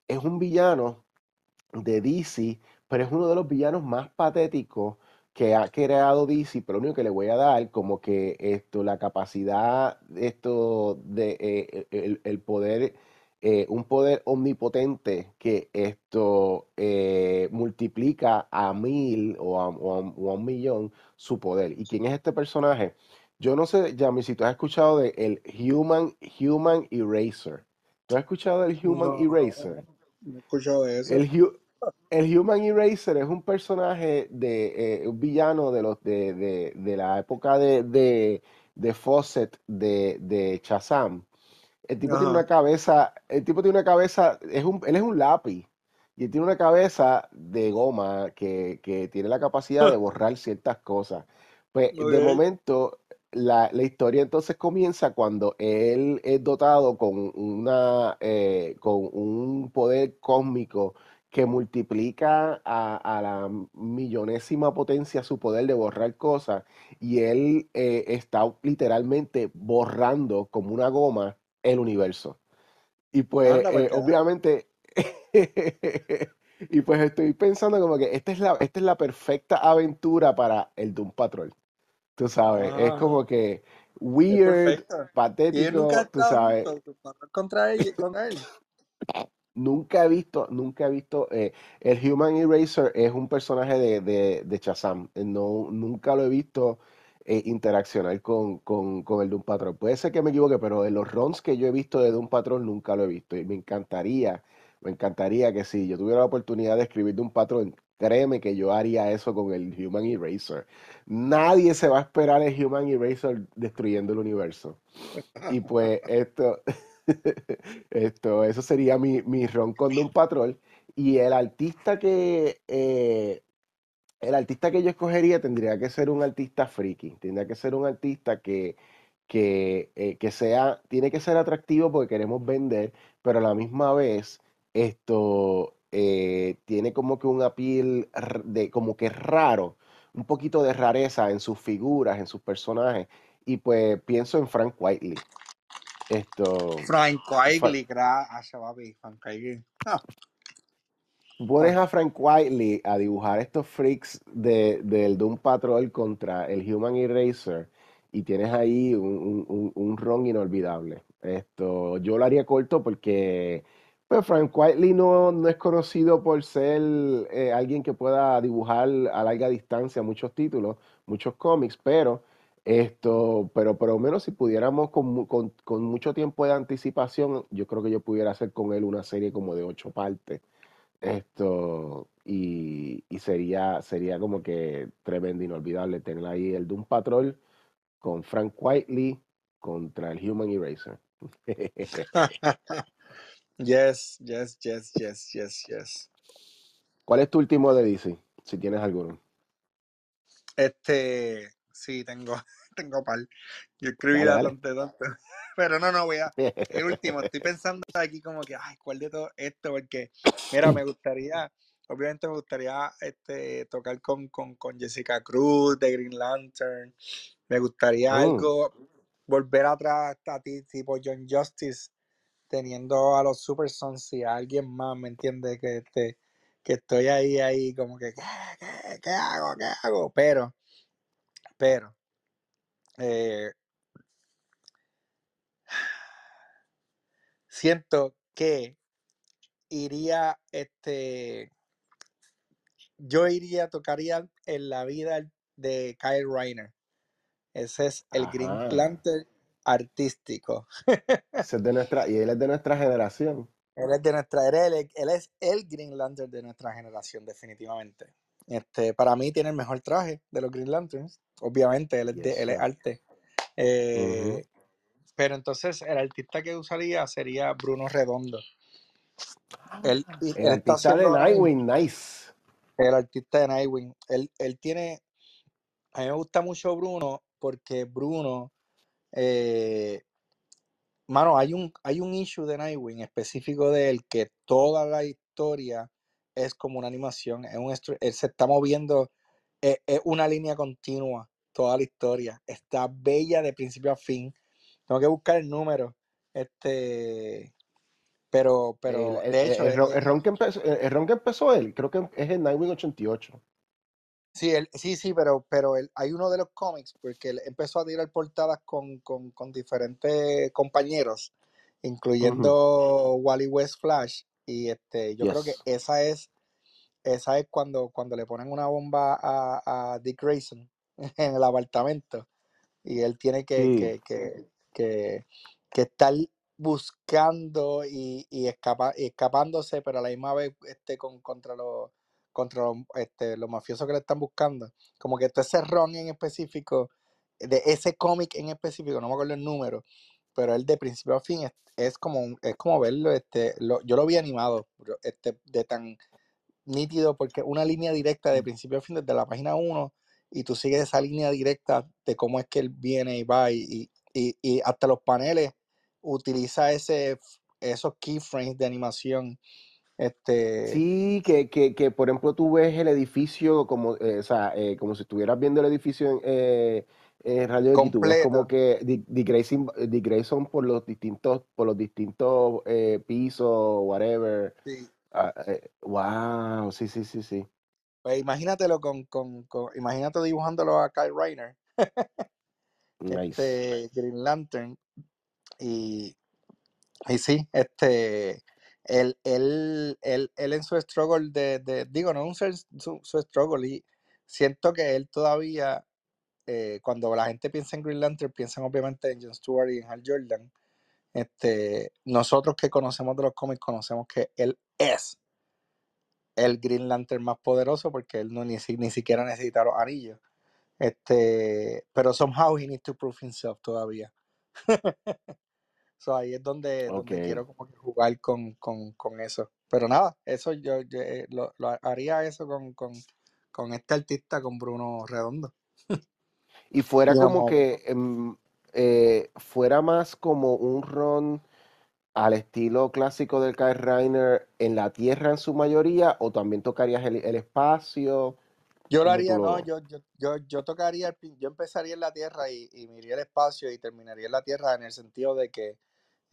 es un villano de DC, pero es uno de los villanos más patéticos que ha creado DC, pero lo único que le voy a dar como que esto, la capacidad, esto de eh, el, el poder, eh, un poder omnipotente que esto eh, multiplica a mil o a, o a- o a un millón su poder. ¿Y quién es este personaje? Yo no sé, Yami, si tú has escuchado de el Human, Human Eraser. ¿Tú has escuchado del Human No, Eraser? no he escuchado de eso. El, Hu- el Human Eraser es un personaje de eh, un villano de los de, de- de la época de, de, de Fawcett de, de Shazam. El tipo tiene una cabeza, el tipo tiene una cabeza, es un, él es un lápiz y él tiene una cabeza de goma que, que tiene la capacidad de borrar ciertas cosas. Pues de momento la, la historia entonces comienza cuando él es dotado con una, eh, con un poder cósmico que multiplica a, a la millonésima potencia su poder de borrar cosas y él eh, está literalmente borrando como una goma el universo. Y pues, Anda eh, obviamente, y pues estoy pensando como que esta es la, esta es la perfecta aventura para el Doom Patrol. Tú sabes, es Ah, como que weird. Y nunca patético, tú sabes. contra él, contra él. Nunca he visto, nunca he visto, eh, el Human Eraser es un personaje de, de, de Shazam. No, nunca lo he visto eh, interaccionar con, con, con el Doom Patrol. Puede ser que me equivoque, pero en los runs que yo he visto de Doom Patrol nunca lo he visto. Y me encantaría, me encantaría que si yo tuviera la oportunidad de escribir Doom Patrol, créeme que yo haría eso con el Human Eraser. Nadie se va a esperar el Human Eraser destruyendo el universo. Y pues esto, esto, eso sería mi, mi ron con Doom Patrol. Y el artista que, eh, el artista que yo escogería tendría que ser un artista friki, tendría que ser un artista que, que, eh, que sea, tiene que ser atractivo porque queremos vender, pero a la misma vez esto eh, tiene como que un appeal de como que raro, un poquito de rareza en sus figuras, en sus personajes. Y pues pienso en Frank Whiteley. Esto, Frank Fra- Quigley, gracias, papi. Frank Quigley. Pones a Frank Whiteley a dibujar estos freaks de, del Doom Patrol contra el Human Eraser y tienes ahí un, un, un, ron inolvidable. Esto, yo lo haría corto porque pues Frank Whiteley no, no es conocido por ser eh, alguien que pueda dibujar a larga distancia muchos títulos, muchos cómics, pero esto, pero por lo menos si pudiéramos con, con, con mucho tiempo de anticipación, yo creo que yo pudiera hacer con él una serie como de ocho partes esto, y, y sería, sería como que tremendo, inolvidable tener ahí el Doom Patrol con Frank Whiteley contra el Human Eraser. yes, yes, yes, yes, yes, yes. ¿Cuál es tu último de DC? Si tienes alguno. Este, sí, tengo, tengo par. Yo escribí Dale, dale. bastante tanto. Pero no, no voy a. El último, estoy pensando aquí como que, ay, ¿cuál de todo esto? Porque, mira, me gustaría, obviamente me gustaría este, tocar con, con, con Jessica Cruz de Green Lantern. Me gustaría Mm, algo, volver atrás a ti, tipo John Justice, teniendo a los Super Sons y a alguien más, ¿me entiendes? Que, este, que estoy ahí, ahí, como que, ¿qué, qué, qué hago? ¿Qué hago? Pero, pero, eh, siento que iría, este, yo iría, tocaría en la vida de Kyle Reiner. Ese es el Green Ajá. Lantern artístico. Ese es de nuestra, y él es de nuestra generación. Él es de nuestra, él, es el- él es el Green Lantern de nuestra generación, definitivamente. Este, para mí tiene el mejor traje de los Green Lanterns. Obviamente, él es, de, Yes, él es arte. Eh, pero entonces el artista que usaría sería Bruno Redondo. Él, Ah, el él artista de Nightwing, nice. el artista de Nightwing. Él, él tiene, a mí me gusta mucho Bruno porque Bruno, eh, mano, hay un, hay un issue de Nightwing específico de él que toda la historia es como una animación, es un, él se está moviendo, es, es una línea continua, toda la historia. Está bella de principio a fin. Tengo que buscar el número. Este, pero, pero, el, de hecho, el ron, el ron que empezó, el, ron que empezó él, creo que es el Nightwing 88. Sí, él, sí, sí, pero, pero él, hay uno de los cómics, porque él empezó a tirar portadas con, con, con diferentes compañeros, incluyendo Wally West Flash, y este, yo creo que esa es, esa es cuando, cuando le ponen una bomba a, a Dick Grayson en el apartamento, y él tiene que, Sí. que, que, que, que estar buscando y, y, escapa- y escapándose, pero a la misma vez este, con, contra los contra los, este, los mafiosos que le están buscando. Como que todo ese ron en específico, de ese cómic en específico, no me acuerdo el número, pero él de principio a fin es, es como es como verlo, este, lo- yo lo vi animado, este, de tan nítido, porque una línea directa de principio a fin desde la página 1 y tú sigues esa línea directa de cómo es que él viene y va y, y, y hasta los paneles utiliza ese esos keyframes de animación este Sí, que, que, que por ejemplo tú ves el edificio como, eh, o sea, eh, como si estuvieras viendo el edificio en, eh, en Radio tú ves como que Dick, Grayson, Dick Grayson por los distintos, por los distintos eh, pisos, whatever. sí. Ah, wow, sí, sí, sí, sí. Pues imagínatelo con, con, con imagínate dibujándolo a Kyle Reiner Nice. este Green Lantern y Y sí, este, él, él, él, él en su struggle de, de- digo, no un ser- su, su struggle, y siento que él todavía, eh, cuando la gente piensa en Green Lantern, piensan obviamente en John Stewart y en Hal Jordan. Este, nosotros que conocemos de los cómics, conocemos que él es el Green Lantern más poderoso porque él no ni, ni siquiera necesita los anillos. Este, pero somehow he needs to prove himself todavía. So, ahí es donde, donde quiero como que jugar con, con, con eso. Pero nada, eso yo, yo, eh, lo, lo haría eso con, con, con este artista, con Bruno Redondo. Y fuera como que em, eh, fuera más como un ron al estilo clásico del Kyle Reiner en la Tierra en su mayoría o también tocarías el, el espacio? Yo lo ¿Cómo tú haría, no, yo, yo, yo, yo tocaría, el yo empezaría en la Tierra y, y me iría al espacio y terminaría en la Tierra en el sentido de que,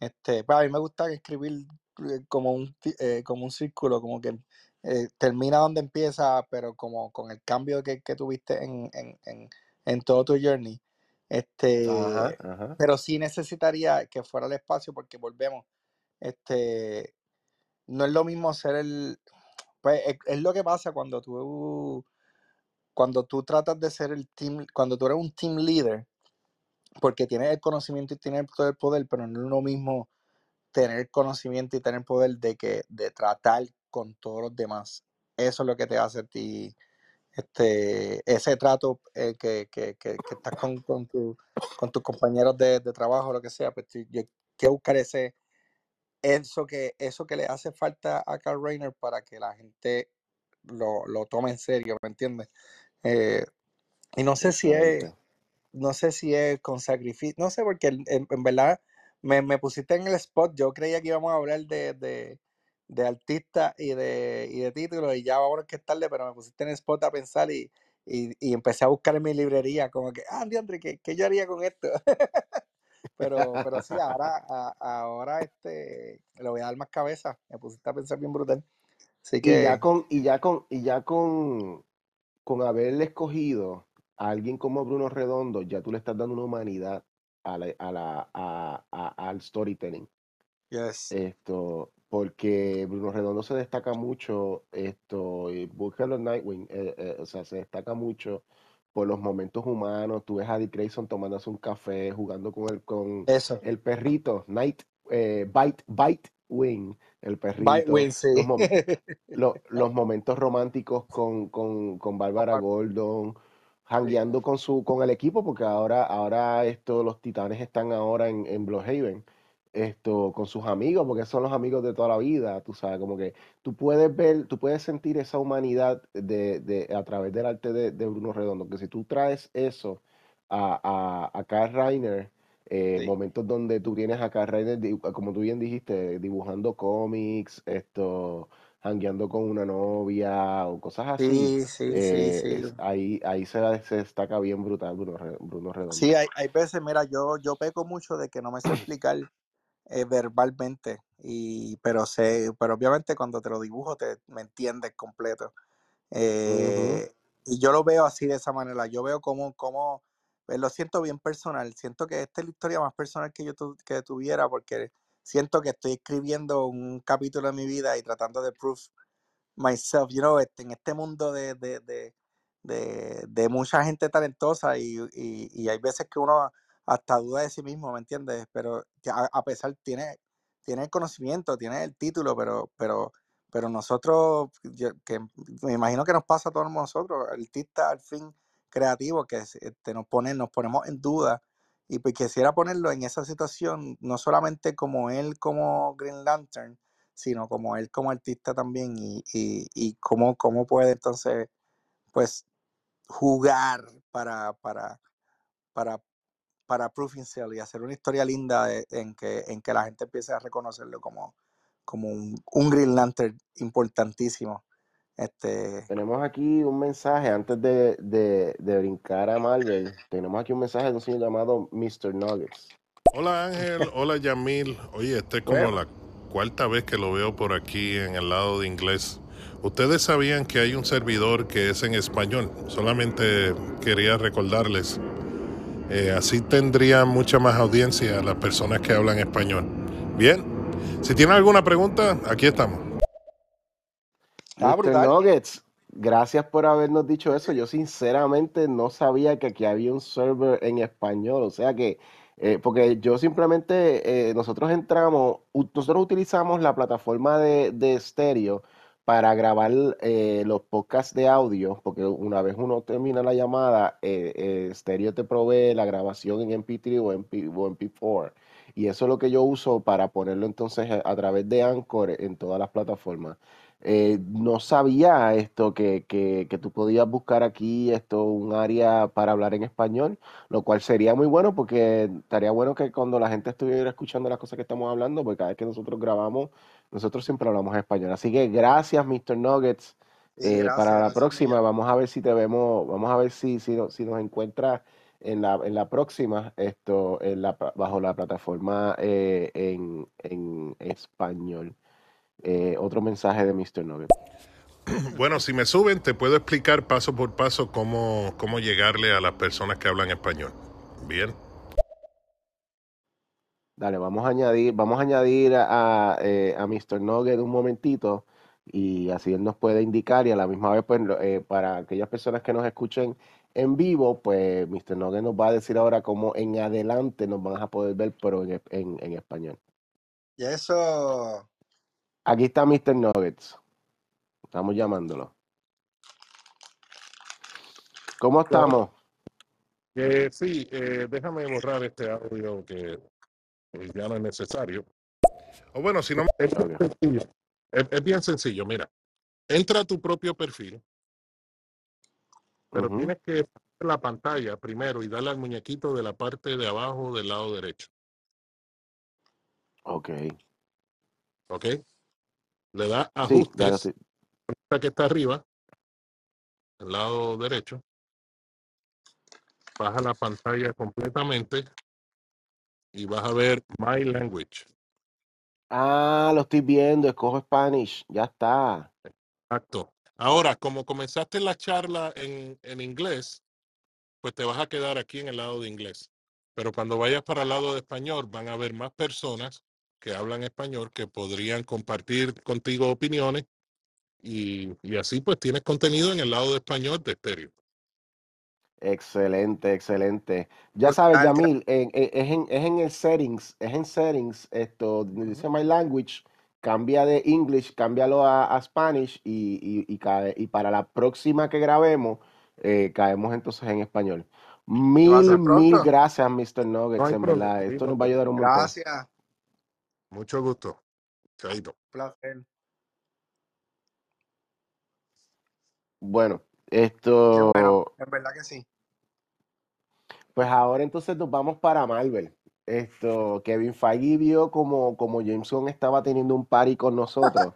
este, pues a mí me gusta escribir eh, como un, eh, como un círculo, como que eh, termina donde empieza, pero como con el cambio que, que tuviste en, en, en, en todo tu journey. Este, ajá. pero sí necesitaría que fuera al espacio porque volvemos, este, no es lo mismo ser el, pues es, es lo que pasa cuando tú cuando tú tratas de ser el team, cuando tú eres un team leader, porque tienes el conocimiento y tienes todo el poder, pero no es lo mismo tener conocimiento y tener poder de que de tratar con todos los demás. Eso es lo que te hace a ti, este, ese trato eh, que, que, que, que estás con, con, tu- con tus compañeros de, de trabajo, lo que sea, pues yo quiero buscar ese, eso que, eso que le hace falta a Carl Reiner para que la gente lo, lo tome en serio, ¿me entiendes? Eh, y no sé si es, no sé si es con sacrificio, no sé, porque en, en- en verdad me, me pusiste en el spot. Yo creía que íbamos a hablar de, de, de artistas y de, y de títulos, y ya vamos que es tarde, pero me pusiste en el spot a pensar y, y, y empecé a buscar en mi librería, como que, ah, André, ¿qué, qué yo haría con esto? pero, pero sí, ahora, a- ahora este, le voy a dar más cabeza. Me pusiste a pensar bien brutal. Así Y ya que, con, y ya con, y ya con, con haberle escogido a alguien como Bruno Redondo, ya tú le estás dando una humanidad a la, a la, a- al storytelling. yes. Esto, porque Bruno Redondo se destaca mucho, esto, y en Nightwing, eh, eh, o sea, se destaca mucho por los momentos humanos. Tú ves a Dick Grayson tomándose un café, jugando con el, con Eso. el perrito, Night, eh, Bite, Bite Wing, el Bite perrito, los, mom- momentos románticos con, con, con Bárbara Gordon, Sí. jangueando con su, con el equipo, porque ahora, ahora esto, los titanes están ahora en, en Bloodhaven, esto, con sus amigos, porque son los amigos de toda la vida, tú sabes, como que tú puedes ver, tú puedes sentir esa humanidad de, de, a través del arte de, de Bruno Redondo, que si tú traes eso a, a, a Karl Reiner, eh, Sí. momentos donde tú tienes a Karl Reiner, como tú bien dijiste, dibujando cómics, esto, jangueando con una novia o cosas así, Sí, sí, sí, eh, sí. ahí, ahí se, se destaca bien brutal Bruno, Bruno Redondo. Sí, hay, hay veces, mira, yo, yo peco mucho de que no me sé explicar eh, verbalmente, y, pero sé, pero obviamente cuando te lo dibujo te me entiendes completo. Eh, y yo lo veo así de esa manera. Yo veo como, como eh, lo siento bien personal. Siento que esta es la historia más personal que yo tu- que tuviera porque siento que estoy escribiendo un capítulo de mi vida y tratando de proof myself, you know, este, en este mundo de, de, de, de, de mucha gente talentosa y, y, y hay veces que uno hasta duda de sí mismo, ¿me entiendes? Pero a, pesar, tiene, tiene el conocimiento, tiene el título, pero, pero, pero nosotros, que me imagino que nos pasa a todos nosotros, artistas al fin creativos, que este, nos, ponen, nos ponemos en duda. Y pues quisiera ponerlo en esa situación, no solamente como él como Green Lantern, sino como él como artista también y, y, y cómo, cómo puede entonces pues jugar para, para, para, para Proof Himself y hacer una historia linda de- en, que, en que la gente empiece a reconocerlo como, como un, un Green Lantern importantísimo. Este, Tenemos aquí un mensaje antes de, de, de brincar a Marvel. Tenemos aquí un mensaje de un señor llamado Mr. Nuggets. Hola Ángel, hola Yamil. Oye, esta es como bueno, la cuarta vez que lo veo por aquí en el lado de inglés. Ustedes sabían que hay un servidor que es en español. Solamente quería recordarles. Eh, así tendría mucha más audiencia las personas que hablan español. Bien, si tienen alguna pregunta, aquí estamos. ah. Nuggets, gracias por habernos dicho eso. Yo sinceramente no sabía que aquí había un server en español. O sea que, eh, porque yo simplemente, eh, nosotros entramos, nosotros utilizamos la plataforma de, de estéreo para grabar eh, los podcasts de audio, porque una vez uno termina la llamada, eh, eh, Stereo te provee la grabación en MP3 o, MP, o MP4. Y eso es lo que yo uso para ponerlo entonces a, través de Anchor en todas las plataformas. Eh, no sabía esto que, que, que tú podías buscar aquí esto un área para hablar en español, lo cual sería muy bueno porque estaría bueno que cuando la gente estuviera escuchando las cosas que estamos hablando, porque cada vez que nosotros grabamos, nosotros siempre hablamos español. Así que gracias, Mr. Nuggets. Sí, Eh, gracias, para la próxima, vamos a ver si te vemos, vamos a ver si, si, no- si nos encuentras en la, en la próxima, esto, en la, bajo la plataforma eh, en, en español. Eh, otro mensaje de Mr. Nugget. Bueno, si me suben, te puedo explicar paso por paso cómo, cómo llegarle a las personas que hablan español. Bien. Dale, vamos a añadir, vamos a añadir a, a, eh, a Mr. Nugget un momentito y así él nos puede indicar y a la misma vez, pues, eh, para aquellas personas que nos escuchen en vivo, pues Mr. Nugget nos va a decir ahora cómo en adelante nos van a poder ver, pero en, en, en español. Y eso, Aquí está Mr. Nuggets. Estamos llamándolo. ¿Cómo estamos? Eh, sí, eh, déjame borrar este audio que eh, ya no es necesario. O bueno, si no, es, sencillo. Es- es bien sencillo. Mira, entra a tu propio perfil, pero tienes que ver la pantalla primero y darle al muñequito de la parte de abajo del lado derecho. Ok. ¿Ok? Le da Sí, ajustes, esta que está arriba, al lado derecho. Baja la pantalla completamente y vas a ver My Language. Ah, lo estoy viendo. Escojo Spanish. Ya está. Exacto. Ahora, como comenzaste la charla en, en inglés, pues te vas a quedar aquí en el lado de inglés. Pero cuando vayas para el lado de español, van a haber más personas que hablan español que podrían compartir contigo opiniones y, y así pues tienes contenido en el lado de español de estéreo. Excelente, excelente. Ya sabes, brutal, gra- Yamil, en- en- es, en, es en el settings, es en settings, esto, dice My Language, cambia de English, cámbialo a, a Spanish y, y, y, cae- y para la próxima que grabemos, eh, caemos entonces en español. Mil, mil gracias, Mr. Nuggets, hay en problema, verdad. Esto nos va a ayudar un montón. Gracias, Mucho gusto. Chaito. placer. Bueno, esto, bueno, en verdad que sí. pues ahora entonces nos vamos para Marvel. Esto, Kevin Feige vio como, como James Gunn estaba teniendo un party con nosotros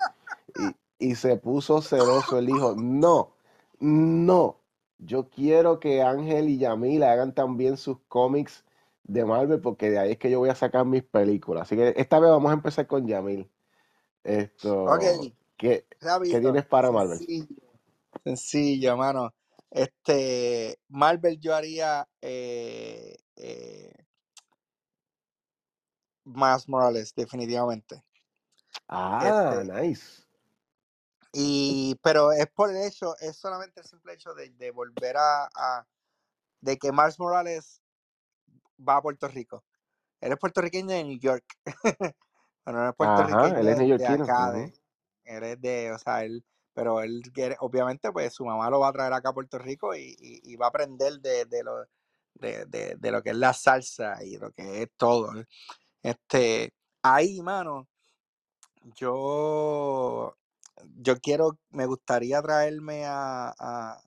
y, y se puso celoso. Él dijo, no, no, yo quiero que Ángel y Yamil hagan también sus cómics de Marvel porque de ahí es que yo voy a sacar mis películas. Así que esta vez vamos a empezar con Yamil. Esto, ¿qué, qué tienes para Marvel? sencillo, sencillo, mano. Este, Marvel yo haría eh, eh, Miles Morales, definitivamente. Ah, Este, nice. y, pero es por el hecho, es solamente el simple hecho de, de volver a, a- de que Miles Morales va a Puerto Rico. Él es puertorriqueño de New York. Bueno, no es Ajá, él puertorriqueño es de, acá, de, él es de, o sea, él, pero él quiere, obviamente, pues su mamá lo va a traer acá a Puerto Rico y, y- y va a aprender de, de lo, de, de- de lo que es la salsa y lo que es todo. Este, ahí, mano, yo, yo quiero, me gustaría traerme a, a-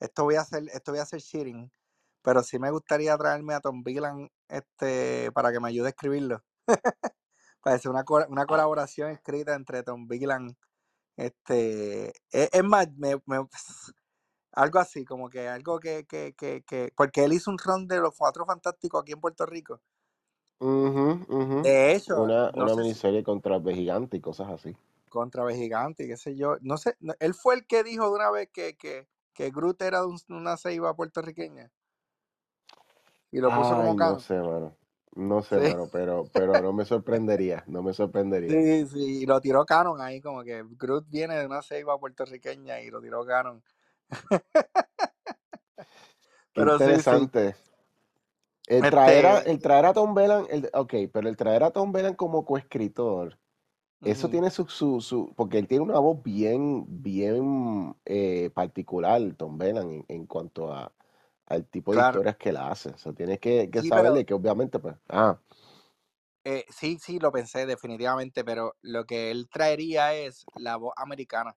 esto voy a hacer, esto voy a hacer cheating, pero sí me gustaría traerme a Tom Villan, este, para que me ayude a escribirlo. Para hacer una, una Ah, colaboración escrita entre Tom Villan, este, es, es más, me- me- algo así, como que algo que, que, que, que, porque él hizo un run de los cuatro fantásticos aquí en Puerto Rico. ujú, ujú. De hecho, Una, no una sé si miniserie contra gigante y cosas así. contra B Gigante, qué sé yo, no sé, no- él fue el que dijo de una vez que, que, que Groot era un- una ceiba puertorriqueña y lo puso Ay, como no canon. sé, mano. No sé, Sí, mano, pero, pero no me sorprendería, no me sorprendería. sí, sí, y lo tiró canon ahí, como que Groot viene de una ceiba puertorriqueña y lo tiró canon. Sí, sí. interesante. El traer a, Este, el traer a Tom Bellan, el, ok, pero el traer a Tom Bellan como coescritor, eso tiene su, su, su, porque él tiene una voz bien, bien eh, particular, Tom Bellan, en, en cuanto a, al tipo de historias que él hace. O sea, tienes que, que Sí, saber pero de que obviamente, pues, ah, eh, sí, sí, lo pensé definitivamente, pero lo que él traería es la voz americana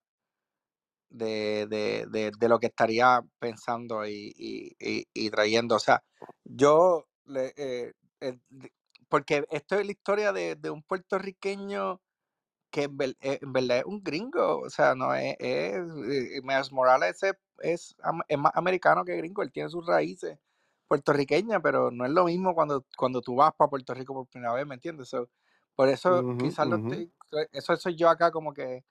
de, de, de, de lo que estaría pensando y, y, y, y trayendo. O sea, yo, le, eh, eh, porque esto es la historia de, de un puertorriqueño que en, eh, en verdad es un gringo, o sea, no es, es Miles Morales es, es, es más americano que gringo, él tiene sus raíces puertorriqueñas, pero no es lo mismo cuando, cuando tú vas para Puerto Rico por primera vez, ¿me entiendes? So, por eso Ujú, quizás lo estoy, eso soy yo acá como que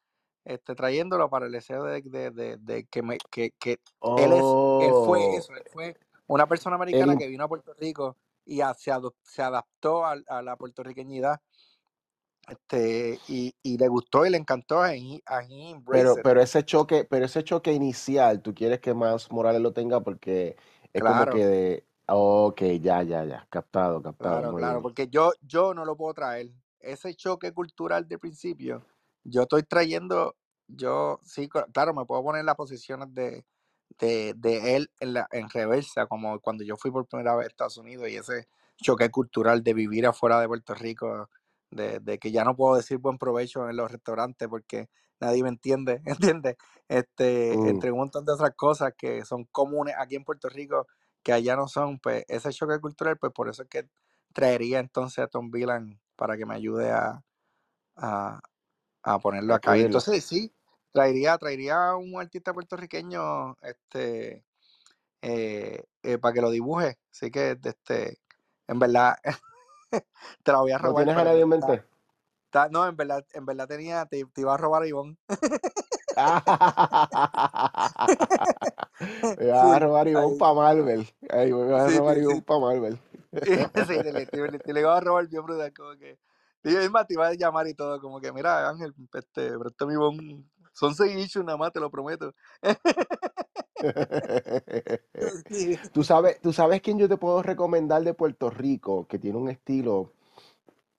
este, trayéndolo para el deseo de, de, de, de que, me, que, que él es, él fue Oh, eso, él fue una persona americana que vino a Puerto Rico y a- se, ado- se adaptó a, a la puertorriqueñidad este, y, y le gustó y le encantó he, he embraced pero, pero ese choque, pero ese choque inicial, tú quieres que Miles Morales lo tenga porque es como Claro, que de, ok, ya, ya, ya, captado, captado, claro, claro, bien. porque yo, yo no lo puedo traer. Ese choque cultural de principio, yo estoy trayendo, yo sí, claro, me puedo poner en las posiciones de, de, de él en, la, en reversa, como cuando yo fui por primera vez a Estados Unidos y ese choque cultural de vivir afuera de Puerto Rico, de, de que ya no puedo decir buen provecho en los restaurantes porque nadie me entiende, ¿entiendes? Este, Mm, entre un montón de otras cosas que son comunes aquí en Puerto Rico que allá no son, pues ese choque cultural, pues por eso es que traería entonces a Tom Villan para que me ayude a, a, a ponerlo a acá. Y entonces sí, traería, traería a un artista puertorriqueño este, eh, eh, para que lo dibuje. Así que, este, en verdad, te la voy a ¿No robar, tienes a nadie en mente? está- no, en verdad, en verdad tenía, te, te iba a robar a Ivonne. Me vas a sí, robar Ivonne ahí, para Marvel. Ay, me vas a sí, robar te- Ivonne sí, para Marvel. sí, te, le, te, le- te le iba a robar bien brutal, como que. Y es más, te iba a llamar y todo, como que, mira, Ángel, este, préstame mi bon. Son seis issues nada más, te lo prometo. Tú sabes, tú sabes quién yo te puedo recomendar de Puerto Rico, que tiene un estilo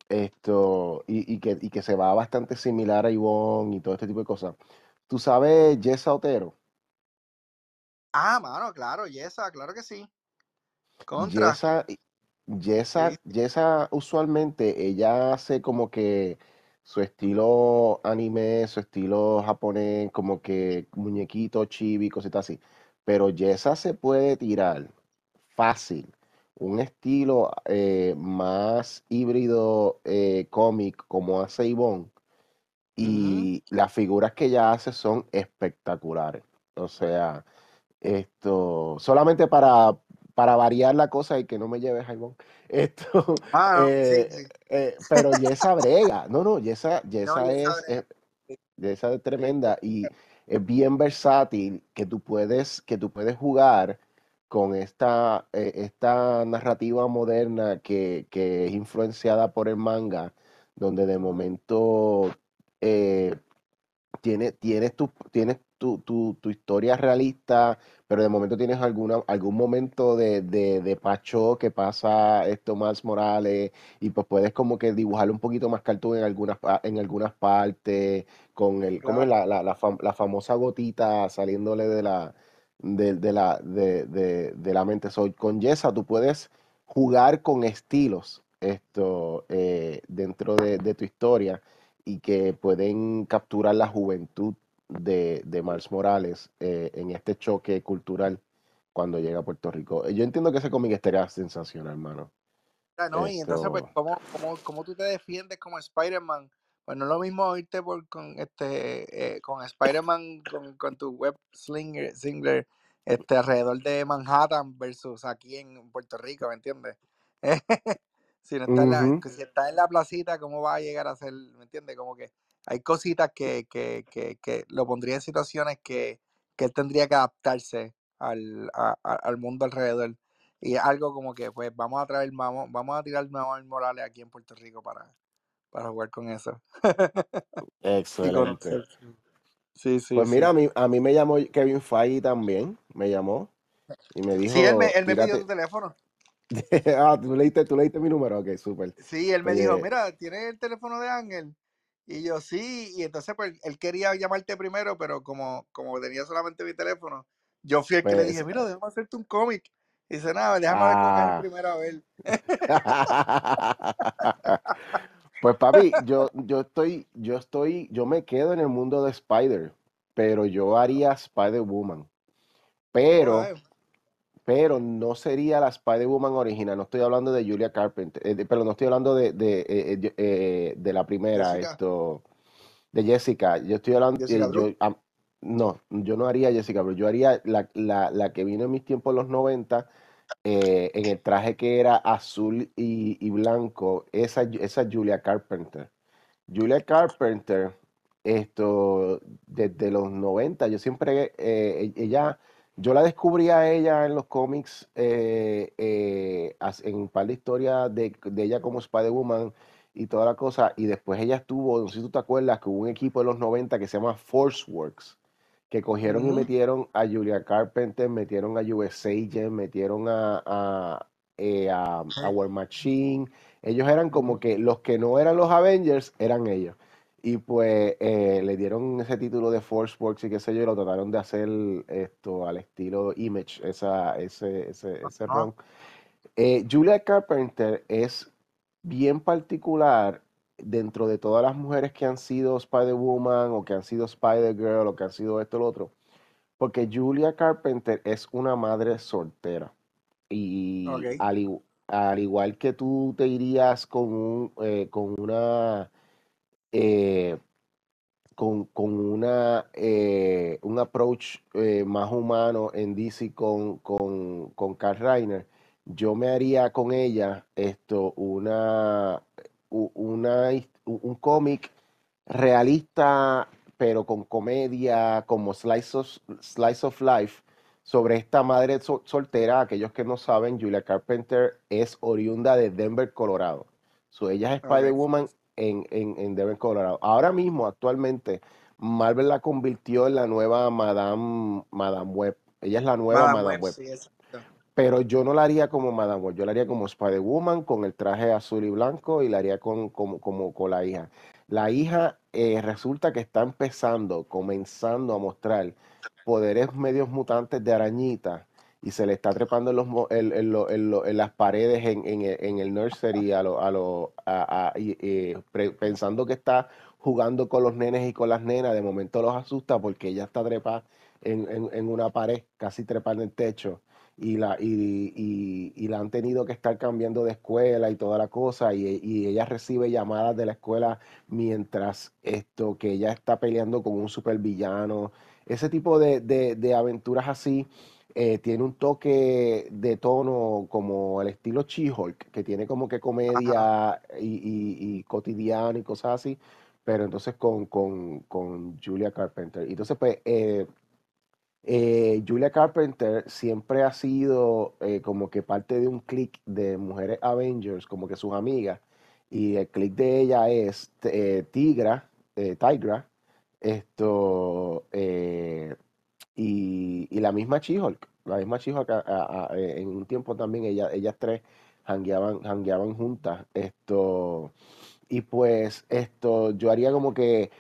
esto y, y que, y que se va bastante similar a Ivonne y todo este tipo de cosas. Tú sabes Jessa Otero. Ah, mano, claro, Yesa, claro que sí. Contra. Yesa, Yesa. Yesa usualmente ella hace como que su estilo anime, su estilo japonés, como que muñequito, chibi, cositas así. Pero Yesa se puede tirar fácil. Un estilo eh, más híbrido eh, cómic como hace Ivonne. Y las figuras que ella hace son espectaculares. O sea, esto, solamente para, para variar la cosa y que no me lleve Jaimón. Esto, Ah, no, sí, eh, sí. eh, pero Yesa brega. No, no, Yesa, No, Yesa Yesa, es, es- Yesa es tremenda y es bien versátil que tú puedes, que tú puedes jugar con esta, eh, esta narrativa moderna que, que es influenciada por el manga, donde de momento eh, tiene- tienes tu, tienes tu, tu, tu historia realista, pero de momento tienes alguna, algún momento de, de, de pacho que pasa esto más Morales y pues puedes como que dibujarlo un poquito más cartoon en algunas, en algunas partes, con el, ¿cómo es Claro. la, la, la, fam- la famosa gotita saliéndole de la, de, de la, de, de, de la mente? So, con Yesa tú puedes jugar con estilos esto eh, dentro de, de tu historia y que pueden capturar la juventud de, de Miles Morales eh, en este choque cultural cuando llega a Puerto Rico. Yo entiendo que ese cómic estaría sensacional, hermano. Ah, ¿no? Y entonces, pues, ¿cómo, cómo, cómo tú te defiendes como Spider-Man? Pues no es lo mismo irte por, con, este, eh, con Spider-Man, con, con tu web slinger, singler, este, alrededor de Manhattan versus aquí en Puerto Rico, ¿me entiendes? si no está en la, si está en la placita, ¿cómo va a llegar a ser, ¿me entiendes? Como que hay cositas que, que, que, que lo pondría en situaciones que, que él tendría que adaptarse al, a- a- al mundo alrededor. Y algo como que, pues, vamos a traer, vamos, vamos a tirar Manuel Morales aquí en Puerto Rico para, para jugar con eso. excelente. Sí, sí, Pues mira, a mí, a mí me llamó Kevin Feige también, me llamó y me Sí, él me, dijo, él me pidió tu teléfono. ah, ¿tú leíste, tú leíste mi número, ok, súper. Sí, él me dijo, eh, mira, ¿tienes el teléfono de Ángel? Y yo, sí, y entonces pues él quería llamarte primero, pero como, como tenía solamente mi teléfono, yo fui el que le dije, pues, mira, déjame hacerte un cómic. Y dice, nada, déjame hablar con Ángel ah. primero a ver. Pues papi, yo, yo estoy, yo estoy, yo me quedo en el mundo de Spider, pero yo haría Spider-Woman. Pero. Pero no sería la Spider-Woman original. No estoy hablando de Julia Carpenter, eh, pero no estoy hablando de, de, eh, eh, de la primera, Jessica. esto, de Jessica. Yo estoy hablando, yo, am- no, yo no haría Jessica, pero yo haría la, la, la que vino en mis tiempos en los 90, eh, en el traje que era azul y, y blanco, esa, esa Julia Carpenter. Julia Carpenter, esto, desde los 90, yo siempre, ella, yo la descubrí a ella en los cómics, eh, eh, en un par de historias de, de ella como Spider-Woman y toda la cosa, y después ella estuvo, no sé si tú te acuerdas, que hubo un equipo en los 90 que se llama Force Works, que cogieron y metieron a Julia Carpenter, metieron a US Agent, metieron a, a, eh, a, a War Machine, ellos eran como que los que no eran los Avengers eran ellos. Y pues eh, le dieron ese título de Force Works y qué sé yo, y lo trataron de hacer esto al estilo Image, esa, ese, ese, ese ron. Eh, Julia Carpenter es bien particular dentro de todas las mujeres que han sido Spider-Woman o que han sido Spider-Girl o que han sido esto o lo otro, porque Julia Carpenter es una madre soltera. Y Ok. al, al igual que tú te irías con, un, eh, con una eh, con, con una, eh, un approach eh, más humano en DC con, con, con Carl Reiner, yo me haría con ella esto, una, un cómic realista, pero con comedia, como Slice of, Slice of Life, sobre esta madre sol- soltera. Aquellos que no saben, Julia Carpenter es oriunda de Denver, Colorado. So, ella es. Spider-Woman en, en, en Denver, Colorado. Ahora mismo, actualmente, Marvel la convirtió en la nueva Madame, Madame Web. Ella es la nueva Madame Madame Web, Web. sí, exacto. Pero yo no la haría como Madame Web, yo la haría como Spider-Woman con el traje azul y blanco y la haría con, como, como con la hija. La hija eh, resulta que está empezando, comenzando a mostrar poderes medios mutantes de arañita y se le está trepando en, los, en, en lo- en lo- las paredes en, el, nursery a lo, a lo, a- pensando que está jugando con los nenes y con las nenas, de momento los asusta porque ella está trepada en, en, en una pared, casi trepando en el techo y la, y, y- y la han tenido que estar cambiando de escuela y toda la cosa, y, y ella recibe llamadas de la escuela mientras esto, que ella está peleando con un supervillano. Ese tipo de, de- de aventuras así eh, tiene un toque de tono como el estilo She-Hulk, que tiene como que comedia y, y, y cotidiano y cosas así, pero entonces con, con, con Julia Carpenter. Entonces, pues, eh, eh, Julia Carpenter siempre ha sido eh, como que parte de un click de mujeres Avengers, como que sus amigas, y el click de ella es Tigra, eh, Tigra, esto, eh, y, y la misma She-Hulk, la misma She-Hulk, eh, en un tiempo también ella, ellas tres jangueaban, jangueaban juntas, esto, y pues esto, yo haría como que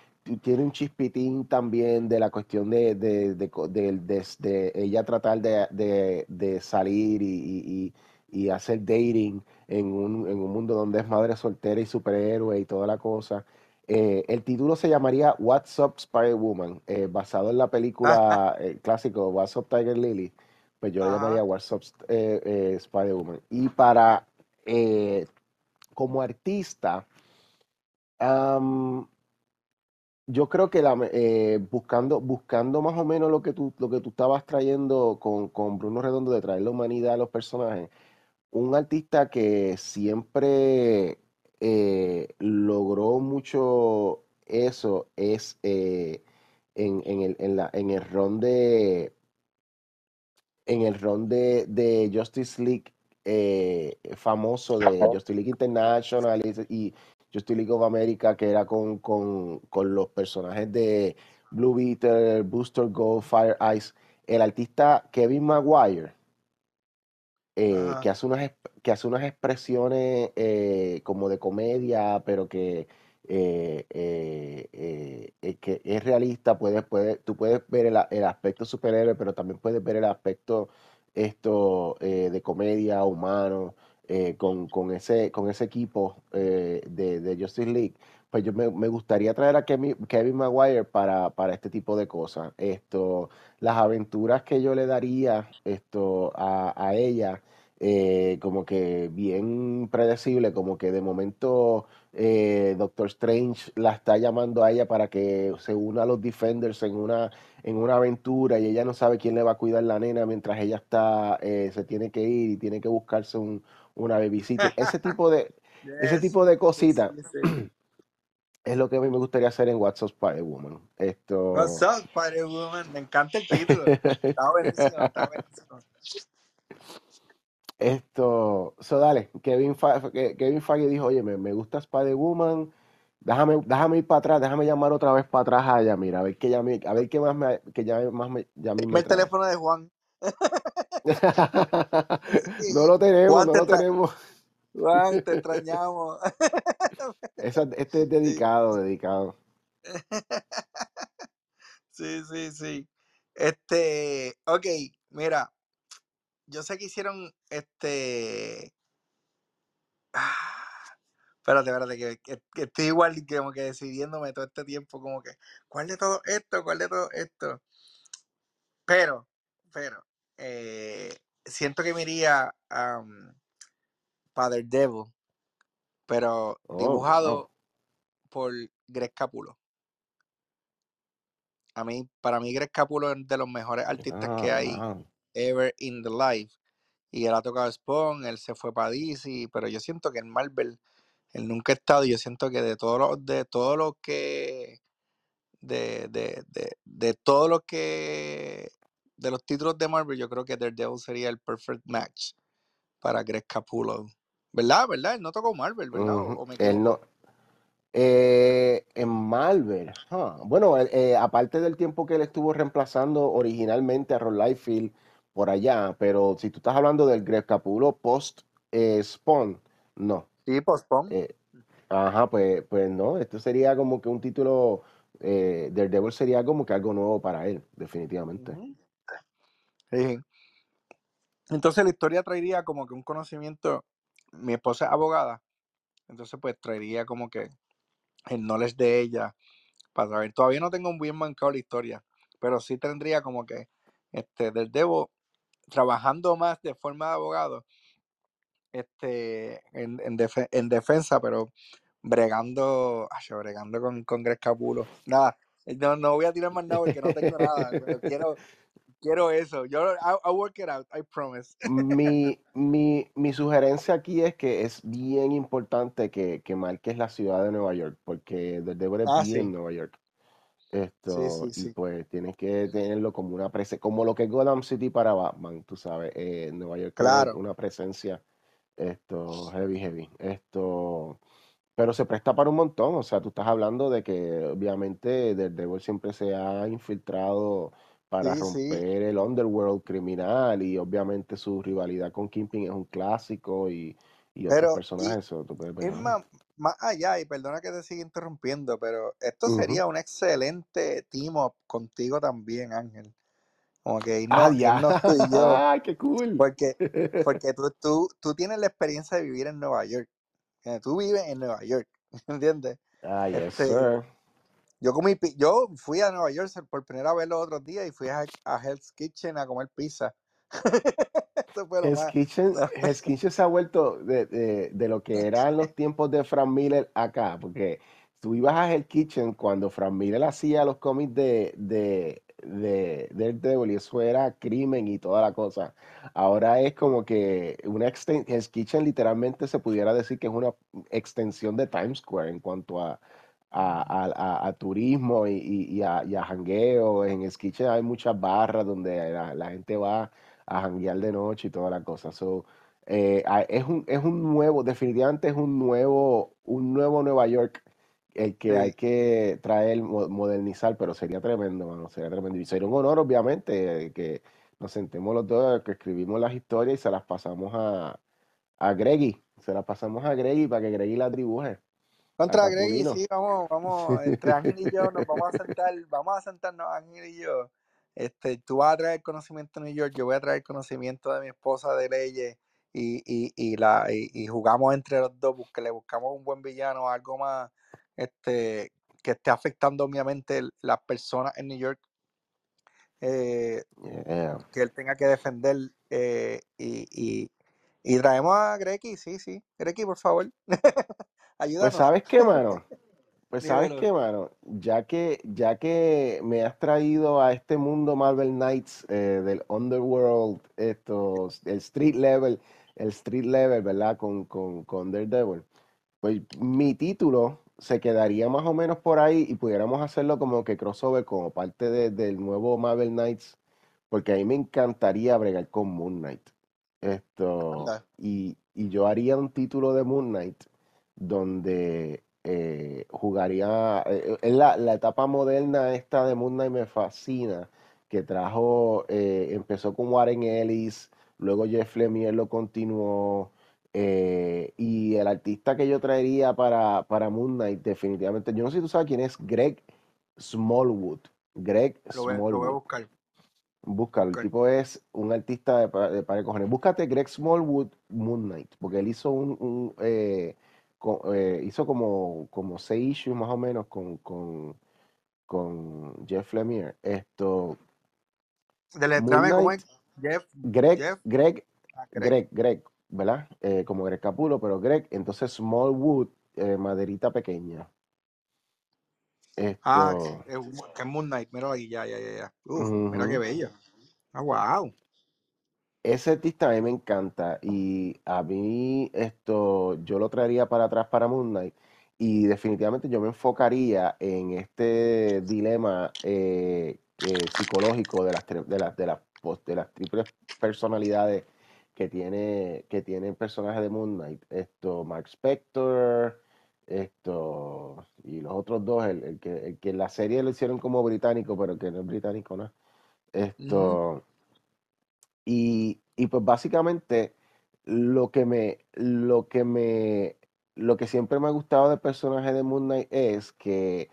tiene un chispitín también de la cuestión de, de, de ella tratar de, salir y- y- y hacer dating en un, en un mundo donde es madre soltera y superhéroe y toda la cosa. Eh, el título se llamaría What's Up Spider-Woman, eh, basado en la película eh, clásico What's Up Tiger Lily. Pues yo le llamaría. What's Up eh, Spider-Woman. Y para, como artista, yo creo que la, eh, buscando, buscando más o menos lo que tú, lo que tú estabas trayendo con, con Bruno Redondo de traer la humanidad a los personajes, un artista que siempre eh, logró mucho eso es eh, en, en el, en la, en el ron de, en el ron de, de Justice League eh, famoso de Justice League International y, Justice League of America, que era con, con, con los personajes de Blue Beetle, Booster Gold, Fire Ice. El artista Kevin Maguire, eh, que, hace unas, que hace unas expresiones eh, como de comedia, pero que, eh, eh, que es realista. Puedes, puedes, tú puedes ver el, el aspecto superhéroe, pero también puedes ver el aspecto esto eh, de comedia, humano. con, con ese, con ese equipo de, de Justice League, pues yo me, me gustaría traer a Kevin, Kevin Maguire para, para este tipo de cosas. Esto, las aventuras que yo le daría esto, a, a ella, eh, como que bien predecible, como que de momento eh, Doctor Strange la está llamando a ella para que se una a los Defenders en una, en una aventura y ella no sabe quién le va a cuidar la nena mientras ella está, eh, se tiene que ir y tiene que buscarse un, una babysitter. Ese tipo de, ese Yes. tipo de cositas. Es lo que a mí me gustaría hacer en What's Up Spider-Woman. Esto... What's up, Spider-Woman? Me encanta el título. Está buenísimo, está buenísimo. Esto, so dale, Kevin, Fa- Kevin Feige dijo, oye, me, me gusta Spider-Woman, déjame, déjame ir para atrás, déjame llamar otra vez para atrás a ella, mira, a ver qué llame, a ver qué más me, que llame, más me, el teléfono de Juan. No lo tenemos, Juan, no lo tenemos. Juan, te extrañamos. Esa- este es dedicado, dedicado. Sí, sí, sí. Este, ok, mira, yo sé que hicieron este. Ah, espérate, espérate, que, que- que estoy igual como que decidiéndome todo este tiempo, como que, ¿cuál de todo esto? ¿Cuál de todo esto? Pero, pero, eh, siento que me iría Father Devil, pero Oh, dibujado por Greg Capulo. A mí, para mí, Greg Capulo es de los mejores artistas que Ah, hay ever in the life. Y él ha tocado Spawn, él se fue para DC, pero yo siento que en Marvel él nunca ha estado. y Yo siento que de todo lo, de todo lo que, de, de, de, de todo lo que, de los títulos de Marvel, yo creo que Daredevil sería el perfect match para Greg Capullo. ¿Verdad? ¿Verdad? Él no tocó Marvel, ¿verdad? ¿O, Ujú. o me Él no, Eh, en Marvel, huh. Bueno, él, eh, aparte del tiempo que él estuvo reemplazando originalmente a Ron Liefeld por allá, pero si tú estás hablando del Greg Capullo post eh, Spawn, no. Sí, postpone. Eh, ajá, pues, pues no, esto sería como que un título, eh, Daredevil sería como que algo nuevo para él, definitivamente. Sí. Entonces la historia traería como que un conocimiento. Mi esposa es abogada, entonces pues traería como que el knowledge de ella para saber. Todavía no tengo un bien bancado la historia, pero sí tendría como que este del Debo trabajando más de forma de abogado este en, en, defe- en defensa, pero bregando, ay, bregando con, con Greg Capulo. Nada, no, no voy a tirar más nada porque no tengo nada, pero quiero, quiero eso. Yo I, I'll work it out, I promise. Mi, mi, mi sugerencia aquí es que es bien importante que, que marques la ciudad de Nueva York, porque Daredevil es Ah, bien sí. Nueva York. Esto, sí, y sí. pues tienes que tenerlo como una presencia, como lo que es Gotham City para Batman, tú sabes, eh, Nueva York Claro. una presencia, esto, heavy, heavy, esto, pero se presta para un montón, o sea, tú estás hablando de que obviamente Daredevil siempre se ha infiltrado para Sí, sí. romper el underworld criminal y obviamente su rivalidad con Kingpin es un clásico y, y otros Pero, y personajes, eso tú puedes más, más allá, y perdona que te siga interrumpiendo, pero esto sería un excelente team up contigo también, Ángel. Como que Ah, irnos, ya, irnos tú y yo, ¡ay, qué cool! porque, porque tú, tú, tú tienes la experiencia de vivir en Nueva York. Eh, Tú vives en Nueva York, ¿entiendes? Ah, yes, Este, sir. Yo comí, yo fui a Nueva York por primera vez los otros días y fui a, a Hell's Kitchen a comer pizza. Hell's. Kitchen, Hell's Kitchen se ha vuelto de, de- de lo que eran los tiempos de Frank Miller acá, porque tú ibas a Hell's Kitchen cuando Frank Miller hacía los cómics de, de, de Daredevil y eso era crimen y toda la cosa. Ahora es como que una Hell's Kitchen literalmente se pudiera decir que es una extensión de Times Square en cuanto a, a, a- a- a turismo y, y, y a, y a jangueo. En Kitchen hay muchas barras donde la, la gente va a janguear de noche y toda la cosa. So, eh, es un, es un nuevo, definitivamente es un nuevo, un nuevo Nueva York el que hay que traer, mo- modernizar, pero sería tremendo, mano, sería tremendo. Y sería un honor, obviamente, que nos sentemos los dos, que escribimos las historias y se las pasamos a, a Greggy. Se las pasamos a Greggy para que Greggy las dibuje, a Contra Capulino. sí, vamos, vamos, entre Ángel y yo nos vamos a sentar, vamos a sentarnos Ángel y yo. Este, tú vas a traer conocimiento de New York, yo voy a traer conocimiento de mi esposa de leyes y, y, y la, y, y jugamos entre los dos, que le buscamos un buen villano, algo más este, que esté afectando obviamente las personas en New York, eh, Yeah. que él tenga que defender. eh, y, y, y traemos a Greki, sí, sí. Greki, por favor, Pues sabes qué, mano. Pues sabes qué, mano. Ya que, ya que me has traído a este mundo Marvel Knights eh, del Underworld, estos, el street level, el street level, ¿verdad? Con, con, con Daredevil. Pues mi título se quedaría más o menos por ahí y pudiéramos hacerlo como que crossover como parte de- del nuevo Marvel Knights, porque a mí me encantaría bregar con Moon Knight. Esto, y, y yo haría un título de Moon Knight donde eh, jugaría, eh, la, la etapa moderna esta de Moon Knight me fascina, que trajo, eh, empezó con Warren Ellis, luego Jeff Lemire lo continuó, eh, y el artista que yo traería para, para Moon Knight, definitivamente, yo no sé si tú sabes quién es Greg Smallwood. Greg Lo voy, lo voy a Smallwood. buscar. Búscalo, el tipo es un artista de, de cojones. Búscate Greg Smallwood Moon Knight, porque él hizo un, un, eh, eh, hizo como, como seis issues más o menos con, con, con Jeff Lemire. Esto, ¿cómo Knight, es? Jeff, Greg, Jeff, Greg, ah, Greg. Greg, Greg, ¿verdad? Eh, como Greg Capulo, pero Greg, entonces Smallwood, eh, maderita pequeña. Ah, Esto, que, es- que es Moon Knight, mira ahí, ya, ya, ya, mira qué bello. Ah, wow. Ese artista a mí me encanta y a mí esto yo lo traería para atrás para Moon Knight y definitivamente yo me enfocaría en este dilema eh, eh, psicológico de las, de las, de las, de las triples personalidades que tiene, que tiene el personaje de Moon Knight. Esto, Mark Spector, esto, y los otros dos, el, el que, el que en la serie lo hicieron como británico, pero que no es británico, ¿no? Esto. Y, y pues básicamente lo que me, lo que me, lo que siempre me ha gustado del personaje de Moon Knight es que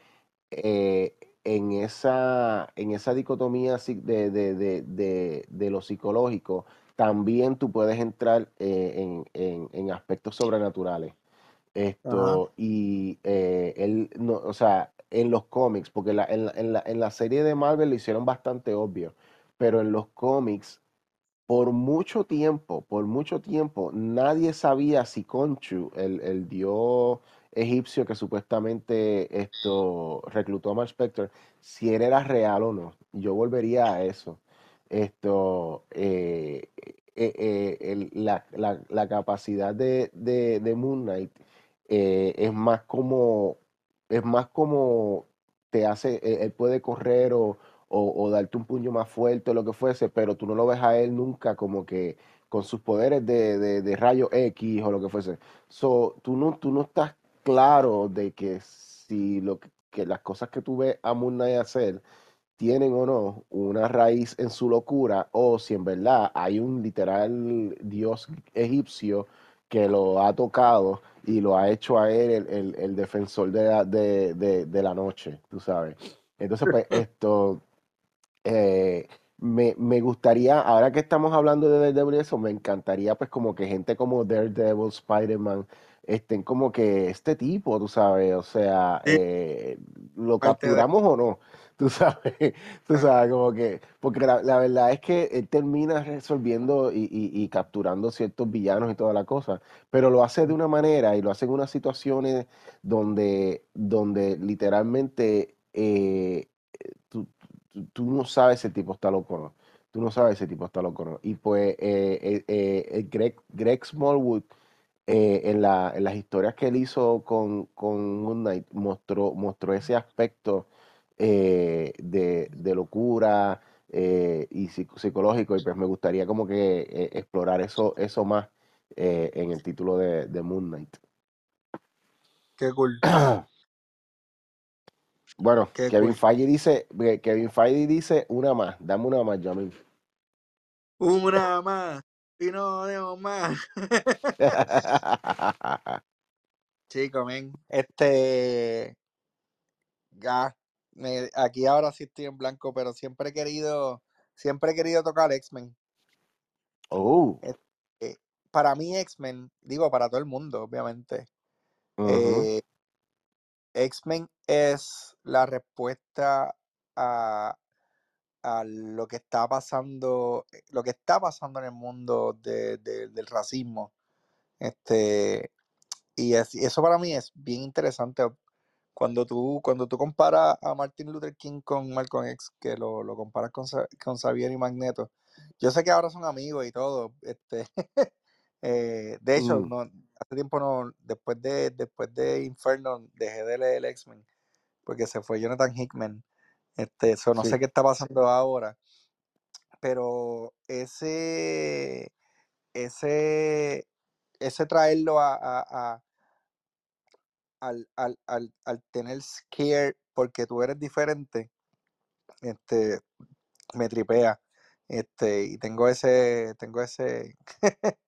eh, en esa, en esa dicotomía de, de, de, de, de lo psicológico, también tú puedes entrar eh, en, en, en aspectos sobrenaturales. Ajá. Esto, y eh, él, no, o sea, en los cómics, porque la- en, la, en, la, en la serie de Marvel lo hicieron bastante obvio, pero en los cómics por mucho tiempo, por mucho tiempo, nadie sabía si Conchu, el, el dios egipcio que supuestamente esto reclutó a Mark Spector, si él era real o no. Yo volvería a eso. Esto, eh, eh, eh, la, la- la capacidad de, de, de Moon Knight es más como, es más como te hace, él puede correr o, o, o darte un puño más fuerte o lo que fuese, pero tú no lo ves a él nunca como que con sus poderes de, de, de rayo X o lo que fuese. So, tú no, tú no estás claro de que si lo que, las cosas que tú ves a Moon Knight hacer tienen o no una raíz en su locura o si en verdad hay un literal dios egipcio que lo ha tocado y lo ha hecho a él el, el- el defensor de la, de, de- de la noche, tú sabes. Entonces, pues esto, eh, me, me gustaría, ahora que estamos hablando de Daredevil y eso, me encantaría pues como que gente como Daredevil, Spider-Man, estén como que este tipo, tú sabes, o sea, eh, lo capturamos o no, tú sabes, tú sabes, como que, porque la, la verdad es que él termina resolviendo y, y- y capturando ciertos villanos y toda la cosa, pero lo hace de una manera y lo hace en unas situaciones donde, donde literalmente eh, tú, tú- tú no sabes el tipo está loco no. Tú no sabes el tipo está loco no. Y pues eh, eh, eh, Greg, Greg Smallwood, en la, en las historias que él hizo con, con Moon Knight, mostró, mostró ese aspecto de, de locura y psico- psicológico. Y pues me gustaría como que explorar eso, eso más en el título de, de Moon Knight. Qué cool, Bueno, qué Kevin cool. Feige dice, Kevin Feige dice una más, dame una más, Jamil. Una más y no demos más. Chico, men. Este, ya, me- aquí ahora sí estoy en blanco, pero siempre he querido, siempre he querido tocar X-Men. Oh, Este, para mí X-Men, digo para todo el mundo, obviamente, eh, X-Men es la respuesta a, a lo que está pasando, eh, lo que está pasando en el mundo de- de- del racismo. Este, y, es- y eso para mí es bien interesante. Cuando tú, cuando tú comparas a Martin Luther King con Malcolm X, que lo, lo comparas con, con Xavier y Magneto, yo sé que ahora son amigos y todo. Este, eh, de hecho, Mm, no, hace tiempo no, después de, después de Inferno, dejé de leer X-Men, porque se fue Jonathan Hickman. Este, so, no sé qué está pasando ahora, pero ese, ese, ese traerlo a, a- a- al, al, al, al tener scare porque tú eres diferente, este, me tripea. Este, y tengo ese, tengo ese,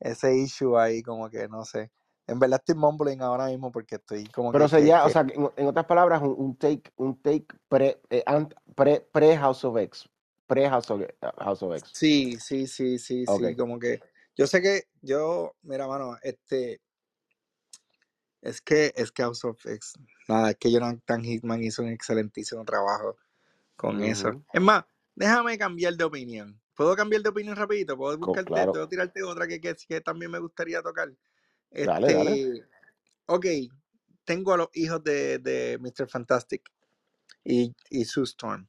ese issue ahí, como que no sé. En verdad estoy mumbling ahora mismo porque estoy como Pero que, que, sería, o sea, en, en otras palabras, un, un take, un take pre, eh, ant- pre, pre House of X, pre House of, House of X. sí, sí, sí, sí, sí, como que yo sé que yo, mira, mano, este, es que, es que House of X, nada, es que Jonathan Hickman hizo un excelentísimo trabajo con eso. Es más, déjame cambiar de opinión. ¿Puedo cambiar de opinión rapidito? ¿Puedo buscarte, claro. puedo tirarte otra que, que, que también me gustaría tocar? Dale, dale. Este, ok, tengo a los hijos de, de Mr. Fantastic y, y Sue Storm.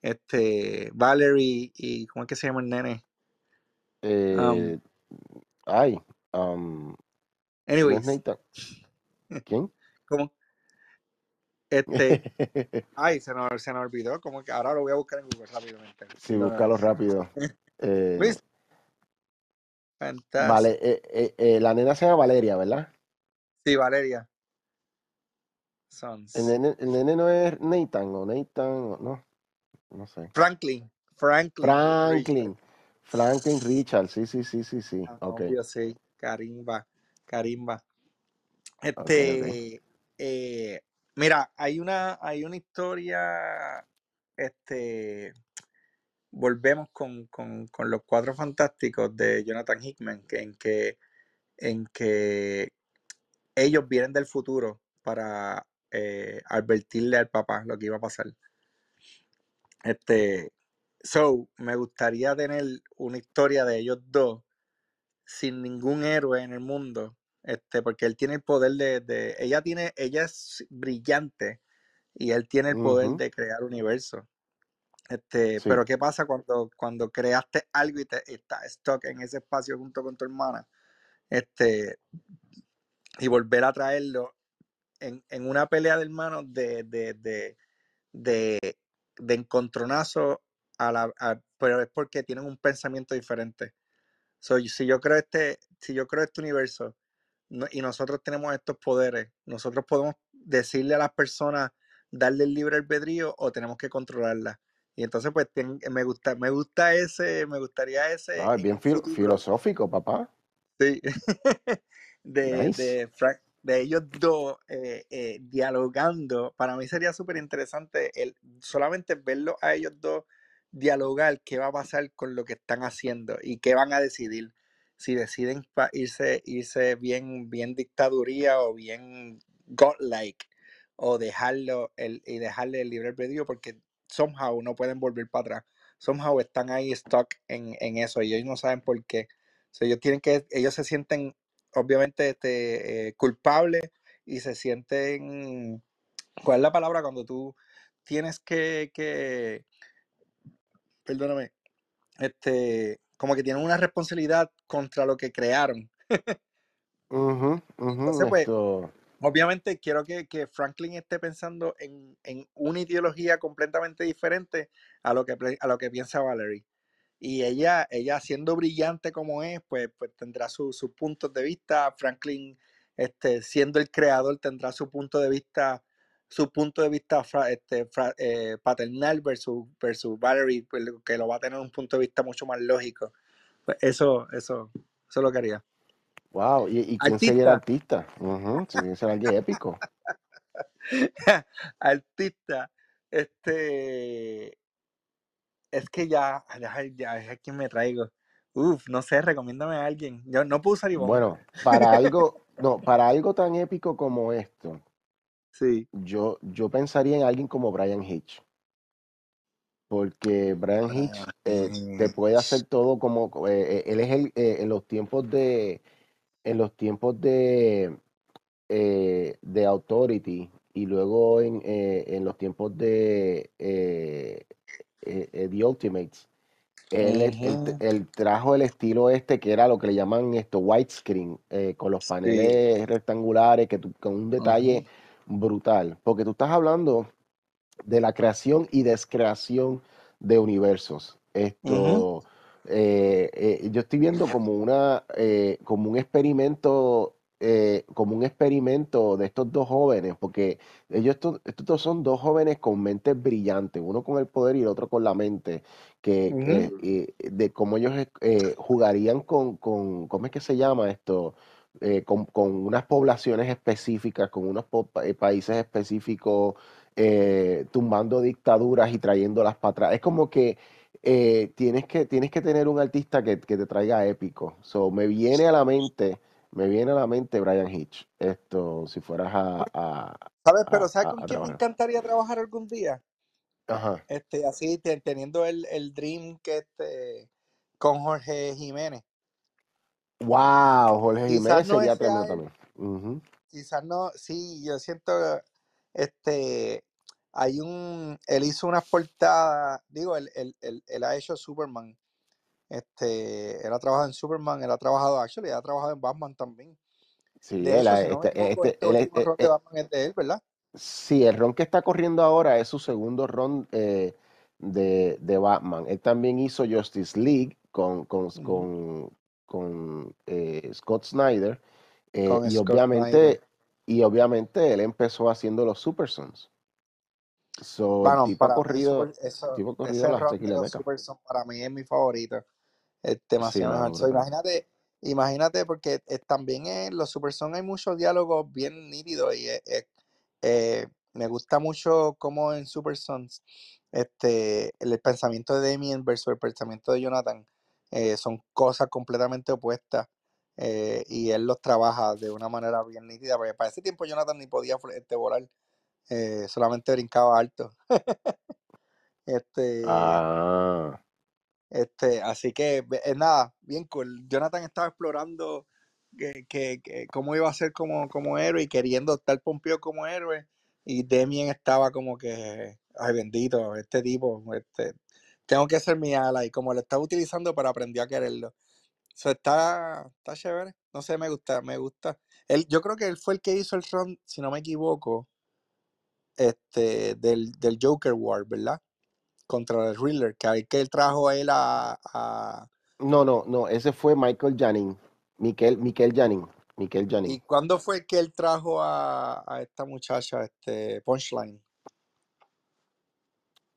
Este, Valerie y, ¿cómo es que se llama el nene? Um, Eh, ay, um, no es anyways. ¿Quién? ¿cómo? Este, ay, se nos, se nos olvidó, como que ahora lo voy a buscar en Google rápidamente. sí, No, búscalo rápido. Eh, Mr. Fantastic. vale, eh, eh, eh, la nena se llama Valeria, ¿verdad? Sí, Valeria El Sons. nene, el nene no es Nathan o Nathan, o- no, no sé. Franklin. Franklin. Franklin. Franklin Richard, sí, sí, sí, sí, sí. Ah, Ok, Obvio, sí. Carimba. Carimba. Este, eh, mira, hay una, hay una historia, este, volvemos con, con, con los cuatro fantásticos de Jonathan Hickman, que, en que, en que ellos vienen del futuro para eh, advertirle al papá lo que iba a pasar. Este, so, me gustaría tener una historia de ellos dos sin ningún héroe en el mundo, este, porque él tiene el poder de, de- ella tiene, ella es brillante y él tiene el poder de crear universo. Este, Sí. pero ¿qué pasa cuando, cuando creaste algo y te estás stuck en ese espacio junto con tu hermana? Este, y volver a traerlo en, en una pelea de hermanos de, de, de, de, de encontronazo a la, a- pero es porque tienen un pensamiento diferente. So, si yo creo este, si yo creo este universo no- y nosotros tenemos estos poderes, nosotros podemos decirle a las personas, darle el libre albedrío o tenemos que controlarla. Y entonces, pues, ten- me gusta, me gusta ese, me gustaría ese Ah, bien filosófico, papá. Sí. de, Nice. de, Frank- de ellos dos eh, eh, dialogando, para mí sería súper interesante el solamente verlo a ellos dos dialogar qué va a pasar con lo que están haciendo y qué van a decidir. Si deciden irse, irse bien, bien dictaduría o bien godlike o dejarlo el, y dejarle el libre albedrío porque somehow no pueden volver para atrás. Somehow están ahí stuck en, en eso y ellos no saben por qué. Ellos tienen que, ellos se sienten obviamente este, eh, culpables y se sienten, ¿cuál es la palabra cuando tú tienes que, que, perdóname, este, como que tienen una responsabilidad contra lo que crearon? Ujú, ujú, Entonces, pues, esto, obviamente quiero que, que Franklin esté pensando en, en una ideología completamente diferente a lo que, a lo que piensa Valerie. Y ella, ella siendo brillante como es, pues, pues tendrá su- sus puntos de vista. Franklin, este, siendo el creador, tendrá su punto de vista, su punto de vista fra- este, fra- eh, paternal versus, versus Valerie, pues, que lo va a tener un punto de vista mucho más lógico. Pues eso, eso, eso lo quería. wow, ¿y, y quién sería el Artista, que ser alguien épico. artista, este, es que ya, ya, ya es a quien me traigo. Uf, no sé, recomiéndame a alguien. Yo no puedo usar Ivonne. Bueno, para algo, no, para algo tan épico como esto, Sí. yo, yo pensaría en alguien como Brian Hitch. Porque Brian Hitch eh, te puede hacer todo como eh, eh, él es el eh, en los tiempos de en los tiempos de de Authority y luego en, en los tiempos de The Ultimates él, él- trajo el estilo este que era lo que le llaman esto widescreen eh, con los Sí. paneles rectangulares que tú- con un detalle brutal porque tú estás hablando de la creación y descreación de universos. Esto, eh, eh, yo estoy viendo como una, eh, como un experimento, eh, como un experimento de estos dos jóvenes, porque ellos estos, estos son dos jóvenes con mentes brillantes, uno con el poder y el otro con la mente, que eh, de cómo ellos eh, jugarían con, con, ¿cómo es que se llama esto? Eh, con, con unas poblaciones específicas, con unos eh, países específicos, eh, tumbando dictaduras y trayéndolas para atrás. Es como que eh, tienes que tienes que tener un artista que, que te traiga épico. So, me viene a la mente, me viene a la mente Brian Hitch. Esto, si fueras a, a, ¿Sabes? Pero a, ¿sabes con quién me encantaría trabajar algún día? Ajá. Este, así te- teniendo el, el dream que este con Jorge Jiménez. Wow, Jorge Jiménez no sería tremendo él, también. Quizás no, sí, yo siento este hay un él hizo unas portadas, digo, él, él, él, él ha hecho Superman. Este, él ha trabajado en Superman, él ha trabajado, actually, él ha trabajado en Batman también. Sí, De él, hecho, si no este, este, este último eh, rol de eh, Batman es de él, ¿verdad? Sí, el ron que está corriendo ahora es su segundo ron eh, de, de Batman. Él también hizo Justice League con, con, con, con, eh, Scott Snyder. eh, Con y Scott obviamente, Snyder. y obviamente él empezó haciendo los Super Sons. So, Bueno, tipo para mí, corrido, Super- eso, tipo corrido ese de los. Super para mí es mi favorito. Es demasiado. So, imagínate, imagínate, porque eh, también en los Super Son hay muchos diálogos bien nítidos y eh, me gusta mucho cómo en Super Sons este, el pensamiento de Damien versus el pensamiento de Jonathan eh, son cosas completamente opuestas eh, y él los trabaja de una manera bien nítida, porque para ese tiempo Jonathan ni podía este, volar, eh, solamente brincaba alto. Este, Ah, este, así que eh, nada, bien cool. Jonathan estaba explorando que, que- que cómo iba a ser como, como héroe y queriendo estar Pompeo como héroe. Y Damien estaba como que, ay bendito, este tipo, este, tengo que ser mi ala. Y como lo estaba utilizando, pero aprendió a quererlo. Eso está, está chévere. No sé, me gusta, me gusta. Él, yo creo que él fue el que hizo el run, si no me equivoco, este, del, del Joker War, ¿verdad? Contra el Riddler, que ahí que él trajo a él a, a- no, no, no, ese fue Michael Janin. Miquel, Miquel Janin. Miquel Janin. ¿Y cuándo fue que él trajo a, a esta muchacha, este Punchline?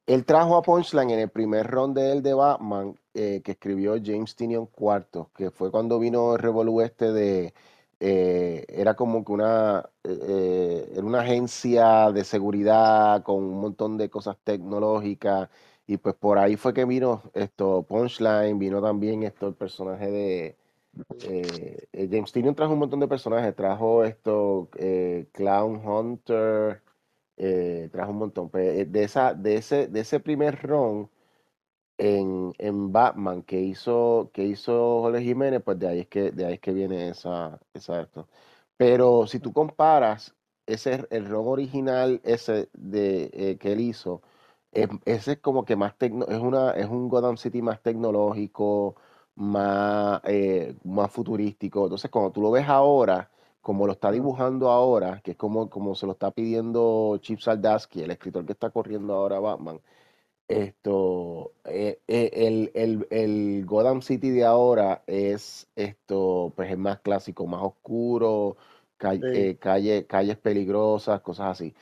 Él trajo a Punchline en el primer round de él de Batman, eh, que escribió James Tinion IV, que fue cuando vino el este de, eh, era como que una, eh, era una agencia de seguridad con un montón de cosas tecnológicas, y pues por ahí fue que vino esto, Punchline, vino también esto, el personaje de, James Tinion trajo un montón de personajes, trajo esto, Clown Hunter, eh, trajo un montón. Pues, eh, de, esa, de, ese, de ese primer run en, en Batman que hizo, que hizo Jorge Jiménez, pues de ahí es que, de ahí es que viene esa, esa. Pero si tú comparas ese, el run original ese de, eh, que él hizo, es- ese es como que más tecno, es una, es un Gotham City más tecnológico, más, eh, más futurístico. Entonces, cuando tú lo ves ahora, como lo está dibujando ahora, que es como, como se lo está pidiendo Chip Zdarsky, el escritor que está corriendo ahora Batman, esto, eh, eh, el, el, el Gotham City de ahora es esto, pues es más clásico, más oscuro, Sí. eh, calle, calles peligrosas, cosas así.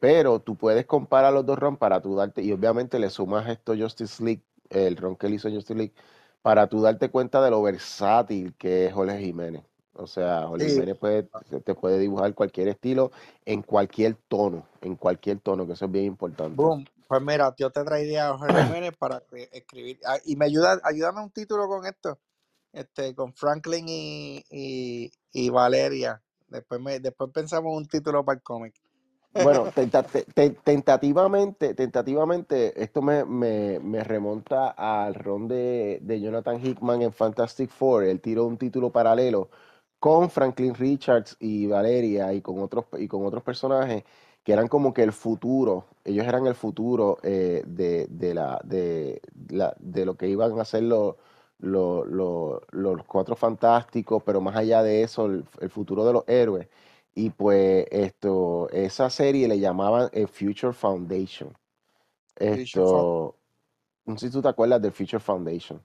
Pero tú puedes comparar los dos ron para tú darte, y obviamente le sumas esto Justice League, el ron que él hizo Justice League, para tú darte cuenta de lo versátil que es Jorge Jiménez. O sea, Jorge Sí. Puede, te puede dibujar cualquier estilo en cualquier tono, en cualquier tono, que eso es bien importante. Boom. Pues mira, yo te traería a Jorge Jiménez para escribir. ah, Y me ayuda, ayúdame un título con esto. Este, con Franklin y, y, y Valeria. Después me, después pensamos un título para el cómic. Bueno, tenta- te- te- tentativamente, tentativamente, esto me, me- me remonta al ron de, de Jonathan Hickman en Fantastic Four. Él tiró un título paralelo con Franklin Richards y Valeria y con otros, y con otros personajes que eran como que el futuro. Ellos eran el futuro eh, de, de la, de, la- de lo que iban a ser los, los, los- los cuatro fantásticos, pero más allá de eso, el, el futuro de los héroes. Y pues esto, esa serie le llamaban eh, Future Foundation. Esto, no sé si tú te acuerdas del Future Foundation,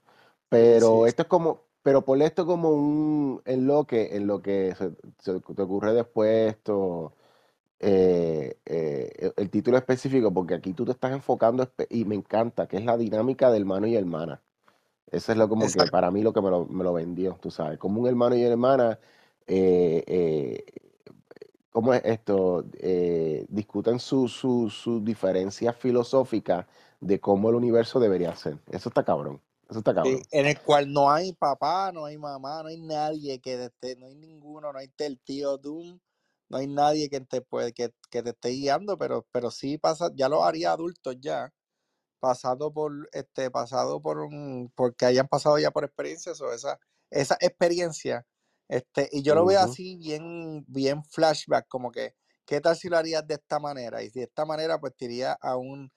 Sí, pero sí. esto es como, pero ponle esto como un, en lo que, en lo que se, se te ocurre después esto, eh, eh, el, título específico, porque aquí tú te estás enfocando, y me encanta, que es la dinámica de hermano y hermana. Eso es lo como que para mí lo que me lo, me lo vendió, tú sabes, como un hermano y hermana, eh, eh, ¿cómo es esto? Discuten sus su, sus diferencias filosóficas de cómo el universo debería ser. Eso está cabrón, eso está Sí, cabrón. en el cual no hay papá, no hay mamá, no hay nadie que te, no hay ninguno, no hay el tío Doom, no hay nadie que te puede, que, que te esté guiando, pero, pero sí pasa, ya lo haría adultos ya, pasado por, este, pasado por un, porque hayan pasado ya por experiencias o esa, esa experiencia, este, y yo lo veo así bien, bien flashback, como que, ¿qué tal si lo harías de esta manera? Y de esta manera, pues te iría a un,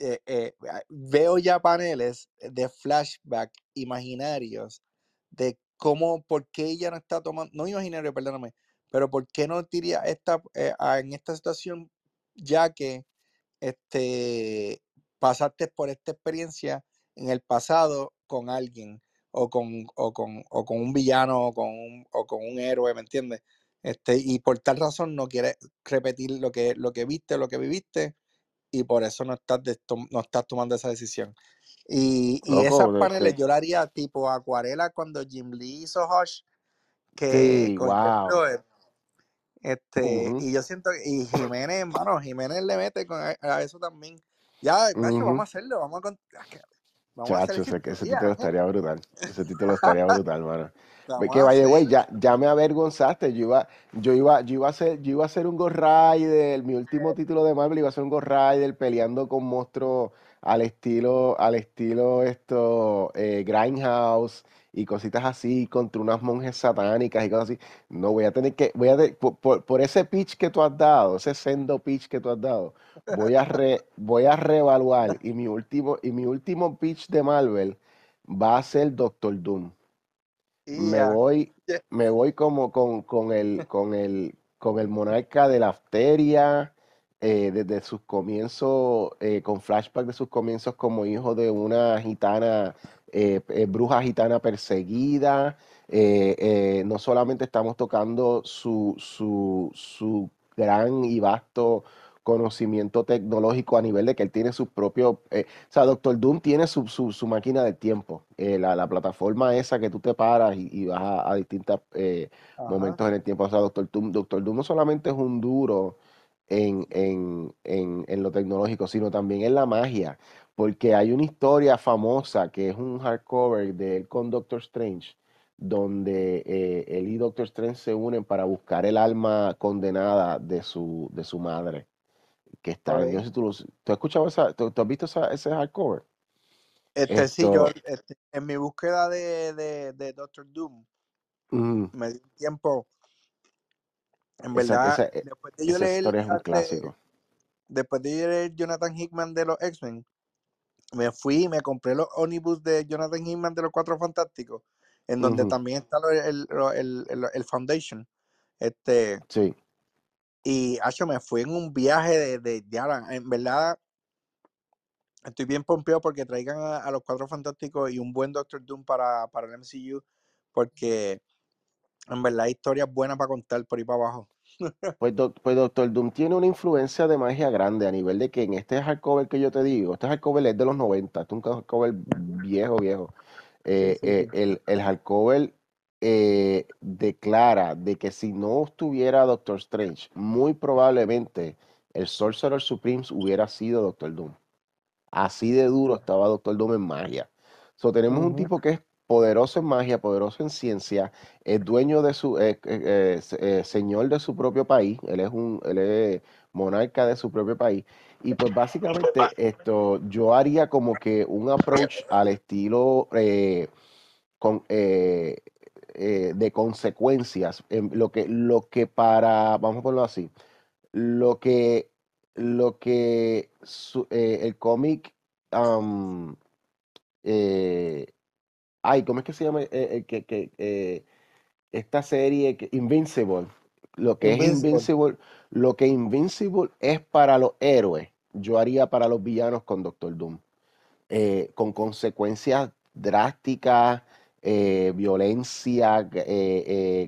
eh, eh, a- veo ya paneles de flashback imaginarios de cómo, por qué ella no está tomando, no imaginario, perdóname, pero por qué no diría esta, eh, a- en esta situación, ya que este, pasaste por esta experiencia en el pasado con alguien o con, o con, o con un villano o con un, o con un héroe, ¿me entiendes? Este, y por tal razón no quieres repetir lo que, lo que viste, lo que viviste, y por eso no estás, de- no estás tomando esa decisión. Y, y esas Loco, paneles yo la haría tipo acuarela cuando Jim Lee hizo Hush, que sí, wow. este, y yo siento, que- y Jiménez, hermano, Jiménez le mete con a, a eso también. Ya, Nacho, vamos a hacerlo, vamos a, que vamos Chacho, ese, título ¿eh? estaría brutal. Ese título estaría brutal, mano. Ve que vaya, güey, ya, ya me avergonzaste. Yo iba, yo iba, yo iba a hacer, yo iba a hacer un Ghost Rider. Mi último título de Marvel iba a ser un Ghost Rider peleando con monstruos al estilo, al estilo esto, eh, Grindhouse y cositas así contra unas monjes satánicas y cosas así. No, voy a tener que, voy a, por, por- por ese pitch que tú has dado, ese sendo pitch que tú has dado, voy a re, voy a reevaluar y mi último, y mi último pitch de Marvel va a ser Doctor Doom me voy, me voy como con, con el, con el, con el monarca de la Afteria, eh, desde sus comienzos, eh, con flashback de sus comienzos como hijo de una gitana, eh, eh, bruja gitana perseguida. eh, eh, no solamente estamos tocando su, su, su gran y vasto conocimiento tecnológico a nivel de que él tiene sus propios, eh, o sea, Doctor Doom tiene su, su, su máquina del tiempo, la, la plataforma esa que tú te paras y, y vas a, a distintos momentos en el tiempo. O sea, Doctor Doom, Doctor Doom no solamente es un duro en, en, en, en lo tecnológico, sino también en la magia, porque hay una historia famosa que es un hardcover de él con Doctor Strange, donde eh, él y Doctor Strange se unen para buscar el alma condenada de su, de su madre que está, sé si tú, tú has escuchado esa, tú, tú has visto esa, ese hardcover. Este sí, yo este, en mi búsqueda de, de, de Doctor Doom mm, me di tiempo, en esa, verdad, esa, e- después de yo esa leer historia es un clásico. después de yo leer Jonathan Hickman de los X-Men, me fui y me compré los omnibus de Jonathan Hickman de los Cuatro Fantásticos, en donde también está el, el, el, el Foundation. Este, sí, y hacho, me fui en un viaje de, de ya, en verdad, estoy bien pompeado porque traigan a, a los Cuatro Fantásticos y un buen Doctor Doom para, para el MCU, porque en verdad hay historias buenas para contar por ahí para abajo. Pues, doc- pues Doctor Doom tiene una influencia de magia grande a nivel de que en este hardcover que yo te digo, este hardcover es de los 90, este es un hardcover viejo, viejo. Eh, sí, eh, el, el hardcover eh, declara de que si no estuviera Doctor Strange, muy probablemente el Sorcerer Supreme hubiera sido Doctor Doom. así de duro estaba Doctor Doom en magia. So, tenemos un tipo que es poderoso en magia, poderoso en ciencia, es dueño de su, eh, eh, eh, señor de su propio país, él es un, él es monarca de su propio país. Y pues básicamente esto, yo haría como que un approach al estilo con, de consecuencias, lo que, lo que para, vamos a ponerlo así, lo que, lo que el cómic ay, ¿cómo es que se llama? Eh, eh, que, que, eh, esta serie, Invincible, lo que es Invincible, lo que Invincible es para los héroes, yo haría para los villanos con Doctor Doom, con consecuencias drásticas, violencia,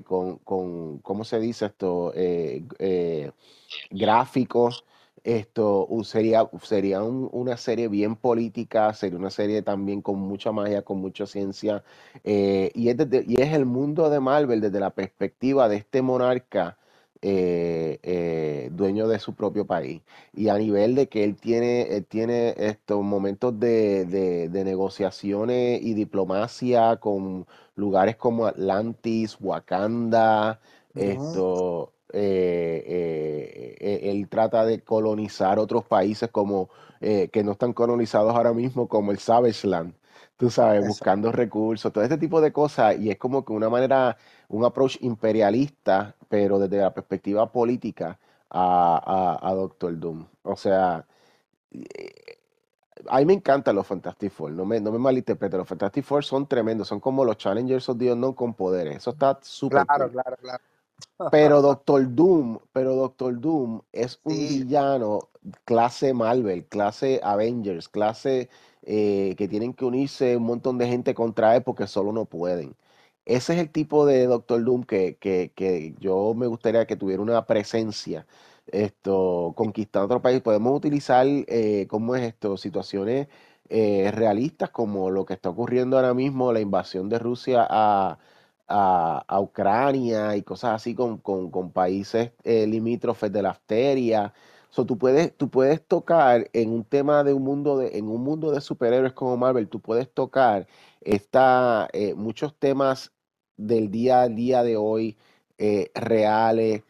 con, con, ¿cómo se dice esto? gráficos. Esto sería, sería una serie bien política, sería una serie también con mucha magia, con mucha ciencia. Eh, y, es y es el mundo de Marvel desde la perspectiva de este monarca eh, eh, dueño de su propio país. Y a nivel de que él tiene, tiene estos momentos de, de negociaciones y diplomacia con lugares como Atlantis, Wakanda, esto eh, eh, eh, él trata de colonizar otros países como que no están colonizados ahora mismo, como el Savage Land, tú sabes, buscando recursos, todo este tipo de cosas, y es como que una manera, un approach imperialista, pero desde la perspectiva política a, a, Doctor Doom. O sea, a mí me encantan los Fantastic Four, no me, no me malinterpreten, los Fantastic Four son tremendos, son como los Challengers of the Unknown con poderes, eso está súper Claro, claro, claro. Pero Doctor Doom, pero Doctor Doom es un villano clase Marvel, clase Avengers, clase eh, que tienen que unirse un montón de gente contra él porque solo no pueden. Ese es el tipo de Doctor Doom que, que, yo me gustaría que tuviera una presencia esto, conquistando otro país. Podemos utilizar, eh, ¿cómo es esto? Situaciones eh, realistas como lo que está ocurriendo ahora mismo, la invasión de Rusia a, a, Ucrania y cosas así con, países eh, limítrofes de la afteria. So, tú, puedes, tú puedes tocar en un tema de un mundo de, en un mundo de superhéroes como Marvel, tú puedes tocar eh, muchos temas del día a día de hoy, eh, reales,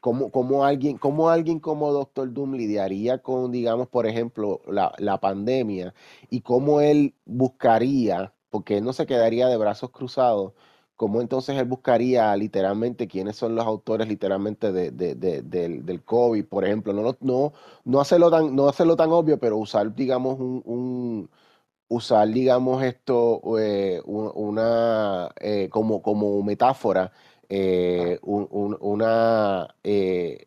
como, alguien, como alguien como Doctor Doom lidiaría con, digamos, por ejemplo, la, la pandemia y cómo él buscaría porque él no se quedaría de brazos cruzados. ¿Cómo entonces él buscaría literalmente quiénes son los autores literalmente del, COVID, por ejemplo? No, no, no, hacerlo tan, no hacerlo tan obvio, pero usar, digamos, un, usar, digamos, esto, eh, una, eh, como, como metáfora, eh, una,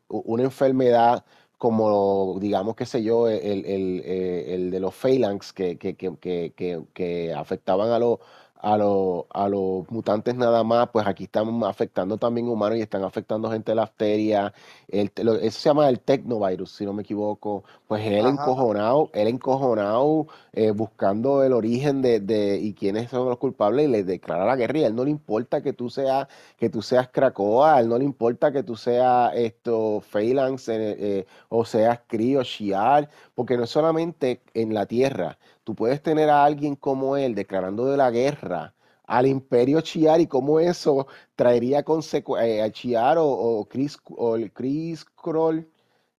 una enfermedad como digamos, qué sé yo, el, el, el de los phalanx que, que, que, que afectaban a los a, a los mutantes nada más, pues aquí están afectando también humanos y están afectando gente de la afteria. El, eso se llama el technovirus, si no me equivoco. Pues él encojonado, él encojonado, eh, buscando el origen de, de, y quiénes son los culpables y le declara la guerra. Y a él no le importa que tú seas, que tú seas Krakoa, a él no le importa que tú seas esto, Phalanx eh, eh, o seas Kree o Shiar, porque no es solamente en la Tierra, Tú puedes tener a alguien como él declarando de la guerra al imperio Chiar y cómo eso traería consecuencias eh, a Chiar o, Chris, o el Chris Kroll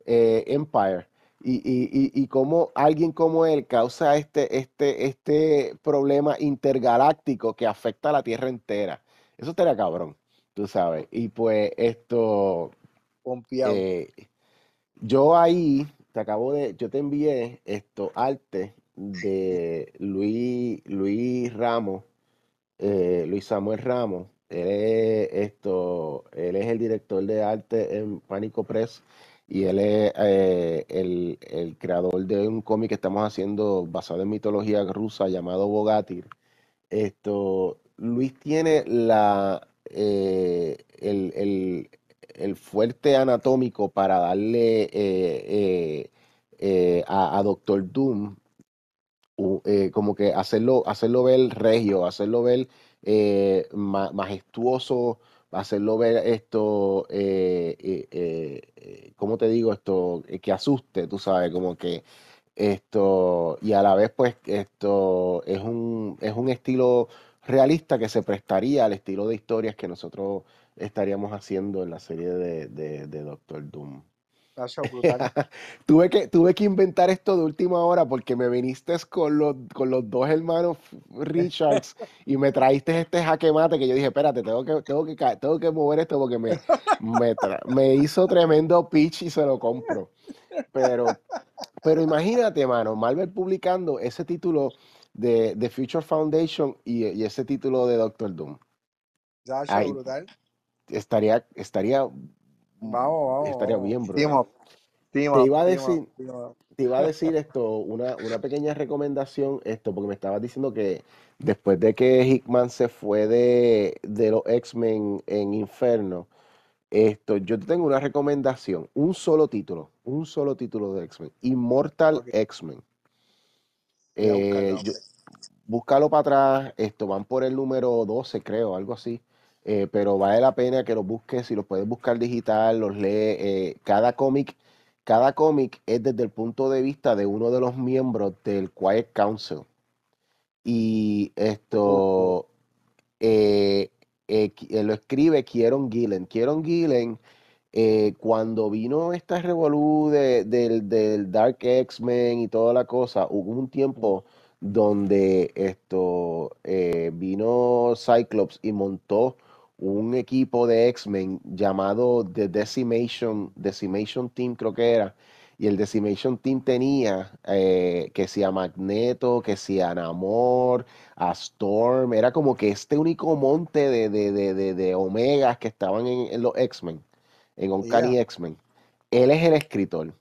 eh, Empire. Y, y, y, cómo alguien como él causa este, este, este problema intergaláctico que afecta a la Tierra entera. Eso estaría cabrón, tú sabes. Y pues esto... Eh, yo ahí, te acabo de, yo te envié esto, arte de Luis, Luis Ramos, eh, Luis Samuel Ramos. Él es, esto, él es el director de arte en Pánico Press y él es eh, el, creador de un cómic que estamos haciendo basado en mitología rusa llamado Bogatir. Esto, Luis tiene la, eh, el, fuerte anatómico para darle a, a Doctor Doom eh, como que hacerlo, hacerlo ver regio, hacerlo ver eh, majestuoso, hacerlo ver esto, eh, eh, eh, eh, ¿cómo te digo esto? Eh, que asuste, tú sabes, como que esto, y a la vez pues esto es un, es un estilo realista que se prestaría al estilo de historias que nosotros estaríamos haciendo en la serie de, de, de Doctor Doom. Tuve que, tuve que inventar esto de última hora porque me viniste con los, con los dos hermanos Richards y me traíste este jaque mate que yo dije, espérate, tengo que, tengo que, tengo que mover esto porque me, me, me hizo tremendo pitch y se lo compro. Pero, pero imagínate, mano, Marvel publicando ese título de, de Future Foundation y, y ese título de Doctor Doom. Ay, brutal. Estaría, estaría, Vamos, vamos, estaría vamos. bien, team Te iba a decir, te iba a decir esto, una, una pequeña recomendación, esto, porque me estabas diciendo que después de que Hickman se fue de, de los X-Men en Inferno, esto, yo te tengo una recomendación, un solo título, un solo título de X-Men, Immortal X-Men. Eh, búscalo para atrás, esto, van por el número 12, creo, algo así. Eh, pero vale la pena que los busques, si los puedes buscar digital, los lee. eh, cada cómic, cada cómic es desde el punto de vista de uno de los miembros del Quiet Council. Y esto eh, lo escribe Kieron Gillen. Kieron Gillen, cuando vino esta revolú de- del, del Dark X-Men y toda la cosa, hubo un tiempo donde esto vino Cyclops y montó un equipo de X-Men llamado The Decimation, Decimation Team, creo que era. Y el Decimation Team tenía eh, que sea Magneto, que sea Namor, a Storm. Era como que este único monte de, de, de, de, de Omegas que estaban en, en los X-Men, en Uncanny yeah. X-Men. Él es el escritor.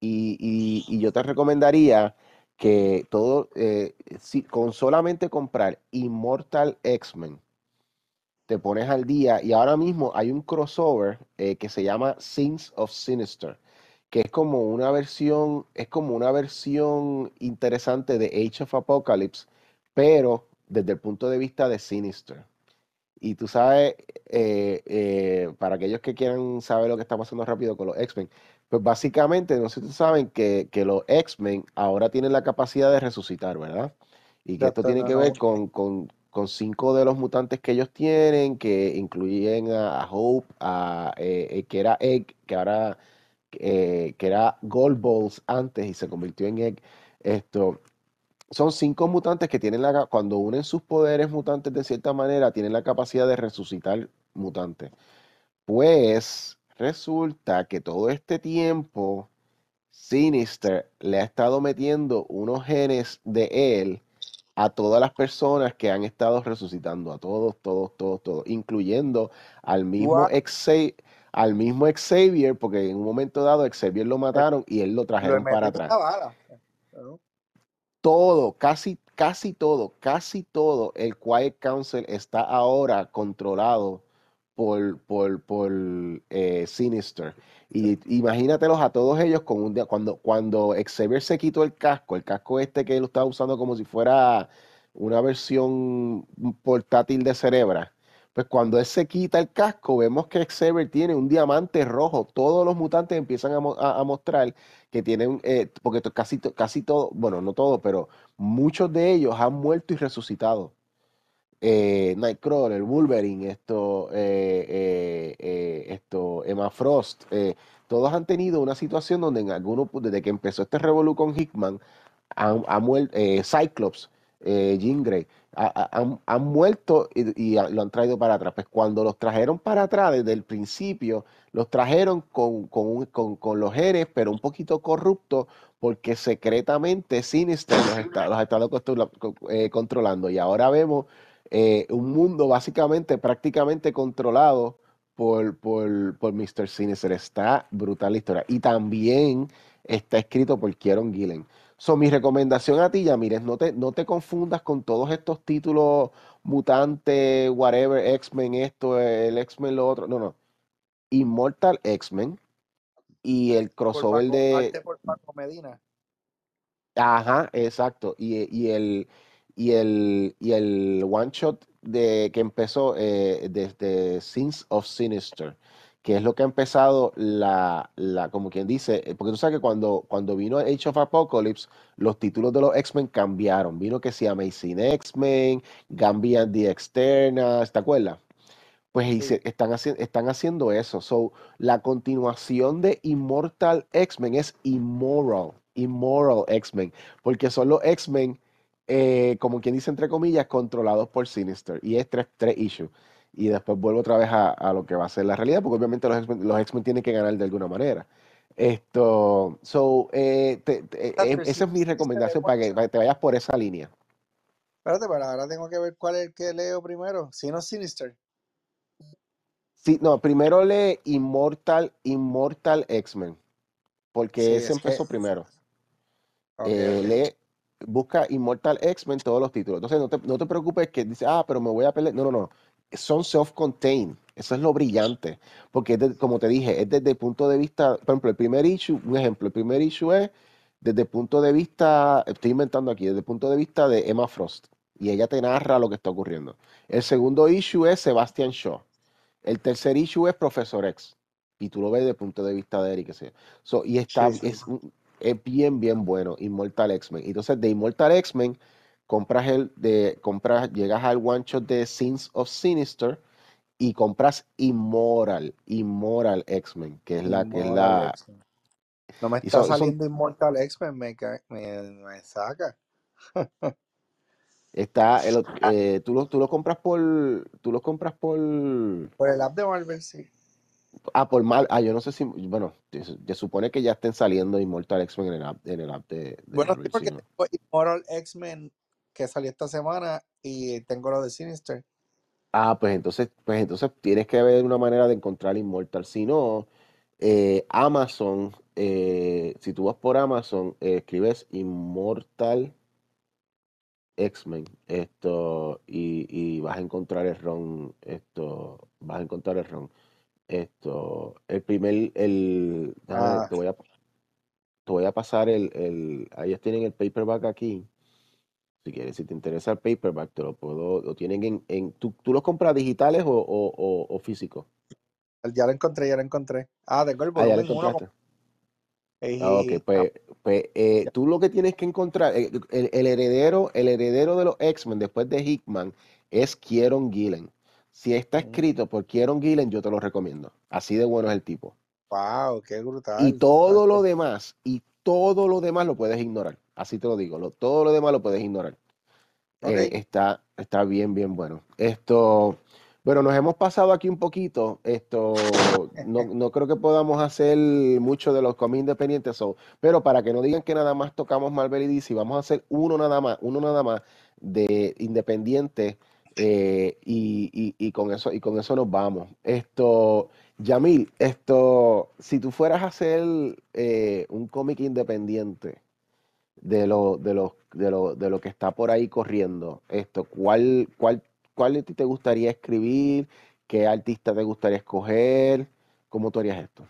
Y, y- y yo te recomendaría que todo, eh, si, con solamente comprar Immortal X-Men, te pones al día. Y ahora mismo hay un crossover eh, que se llama Sins of Sinister, que es como una versión, es como una versión interesante de Age of Apocalypse, pero desde el punto de vista de Sinister. Y tú sabes, eh, eh, para aquellos que quieran saber lo que está pasando rápido con los X-Men, pues básicamente, no sé si saben que, que los X-Men ahora tienen la capacidad de resucitar, ¿verdad? Y que esto tiene que ver con, con, con cinco de los mutantes que ellos tienen, que incluyen a, Hope, a, eh, eh, que era Egg, que ahora, eh, que era Gold Balls antes y se convirtió en Egg. Esto, son cinco mutantes que tienen la, cuando unen sus poderes mutantes de cierta manera, tienen la capacidad de resucitar mutantes. Pues resulta que todo este tiempo Sinister le ha estado metiendo unos genes de él a todas las personas que han estado resucitando, a todos, todos, todos, todos, incluyendo al mismo? Xavier, al mismo Xavier, porque en un momento dado Xavier lo Eh, mataron y él lo Lo trajeron para atrás. Claro. todo, casi, casi todo, casi todo el Quiet Council está ahora controlado por, por, por eh, Sinister. Y imagínatelos a todos ellos con un día, cuando, cuando Xavier se quitó el casco, el casco este que él estaba usando como si fuera una versión portátil de Cerebra. Pues cuando él se quita el casco, vemos que Xavier tiene un diamante rojo. Todos los mutantes empiezan a, mo- a- a mostrar que tienen, eh, porque casi, casi todo, bueno, no todo, pero muchos de ellos han muerto y resucitado. Eh, Nightcrawler, Wolverine, esto, eh, eh, eh, esto, Emma Frost, eh, todos han tenido una situación donde en alguno, desde que empezó este revolú con Hickman, han, han muer- eh, Cyclops, Jean Grey, ha- ha- han, muerto y, lo han traído para atrás. Pues cuando los trajeron para atrás desde el principio, los trajeron con, con, con- los genes, pero un poquito corruptos, porque secretamente Sinister los, está, los controlando. Y ahora vemos eh, un mundo básicamente prácticamente controlado por, por, por Mr. Sinister. Está brutal la historia. Y también está escrito por Kieron Gillen. So, mi recomendación a ti, Yamires, no te, no te confundas con todos estos títulos mutantes, whatever, X-Men, esto, el X-Men, lo otro. No, no. Immortal X-Men y el Por crossover Paco, de. por Paco Medina. Ajá, exacto. Y, y el, y el, y el one shot de que empezó eh, desde Sins of Sinister, que es lo que ha empezado la, la, como quien dice, eh, porque tú sabes que cuando, cuando vino Age of Apocalypse, los títulos de los X-Men cambiaron. Vino que se Amazing X-Men, Gambia the Externals, ¿te acuerdas? Pues y Sí. se- están, haci- están haciendo eso. So, la continuación de Immortal X-Men es Immoral, Immoral X-Men, porque son los X-Men, eh, como quien dice entre comillas, controlados por Sinister. Y es tres, tres issues. Y después vuelvo otra vez a, a lo que va a ser la realidad, porque obviamente los X-Men los X-Men tienen que ganar de alguna manera. Esto, so, eh, te- te- eh, esa es mi recomendación para que, one para que te vayas por esa línea. Espérate, pero ahora tengo que ver cuál es el que leo primero. Si no Sinister. Sí, no, primero lee Immortal, Immortal X-Men, porque Sí, ese es que. empezó primero. Eh, lee, busca Immortal X-Men todos los títulos. Entonces no te, no te preocupes que dice, ah, pero me voy a pelear. No, no, no. Son self-contained. Eso es lo brillante. Porque de- como te dije, es desde el punto de vista, por ejemplo, el primer issue, un ejemplo, el primer issue es desde el punto de vista, estoy inventando aquí, desde el punto de vista de Emma Frost. Y ella te narra lo que está ocurriendo. El segundo issue es Sebastian Shaw. El tercer issue es Profesor X. Y tú lo ves desde el punto de vista de Eric. sea. So, y está, Sí, sí. es, es bien, bien bueno, Immortal X-Men. Entonces, de Immortal X-Men, compras el de, compras, llegas al one shot de Sins of Sinister y compras Immoral, Immoral X-Men, que es la, que es la. No me está son, son, saliendo Immortal X-Men, me, me, me saca. está, el, eh, tú lo, tú lo compras por, tú lo compras por, Por el app de Marvel, sí. Ah, por mal, ah, yo no sé si, bueno, se, supone que ya estén saliendo Immortal X-Men en el app, en el app de, de Bueno, sí, porque tengo Immortal X-Men que salió esta semana y tengo lo de Sinister. Ah, pues entonces, pues entonces tienes que ver una manera de encontrar Immortal. Si no, eh, Amazon, eh, si tú vas por Amazon, eh, escribes Immortal X-Men, esto, y, y vas a encontrar el ROM, esto, vas a encontrar el ROM. Esto, el primer, el, déjame, Ah, te voy a, te voy a pasar el, el, ellos tienen el paperback aquí. Si quieres, si te interesa el paperback, te lo puedo, lo tienen en, en ¿tú, tú los compras digitales o, o, o, o físicos? ya lo encontré, ya lo encontré. Ah, tengo el Ah, ya lo volumen 1 encontraste. Ah, ok, pues, pues eh, tú lo que tienes que encontrar, eh, el, el heredero, el heredero de los X-Men después de Hickman es Kieron Gillen. Si está escrito por Kieron Gillen, yo te lo recomiendo. Así de bueno es el tipo. Wow, qué Y brutal. todo lo demás, y todo lo demás lo puedes ignorar. Así te lo digo, lo- todo lo demás lo puedes ignorar. Eh, está, está bien, bien bueno. Esto, bueno, nos hemos pasado aquí un poquito. Esto, no, no creo que podamos hacer mucho de los cómics independientes, so, pero para que no digan que nada más tocamos Marvel y DC, vamos a hacer uno nada más, uno nada más de independiente eh, y, y- y con eso, y con eso nos vamos. Esto, Yamil, esto, si tú fueras a hacer eh, un cómic independiente de lo, de lo, de lo, de lo que está por ahí corriendo, esto, ¿cuál, cuál, cuál de ti te gustaría escribir? ¿Qué artista te gustaría escoger? ¿Cómo tú harías esto?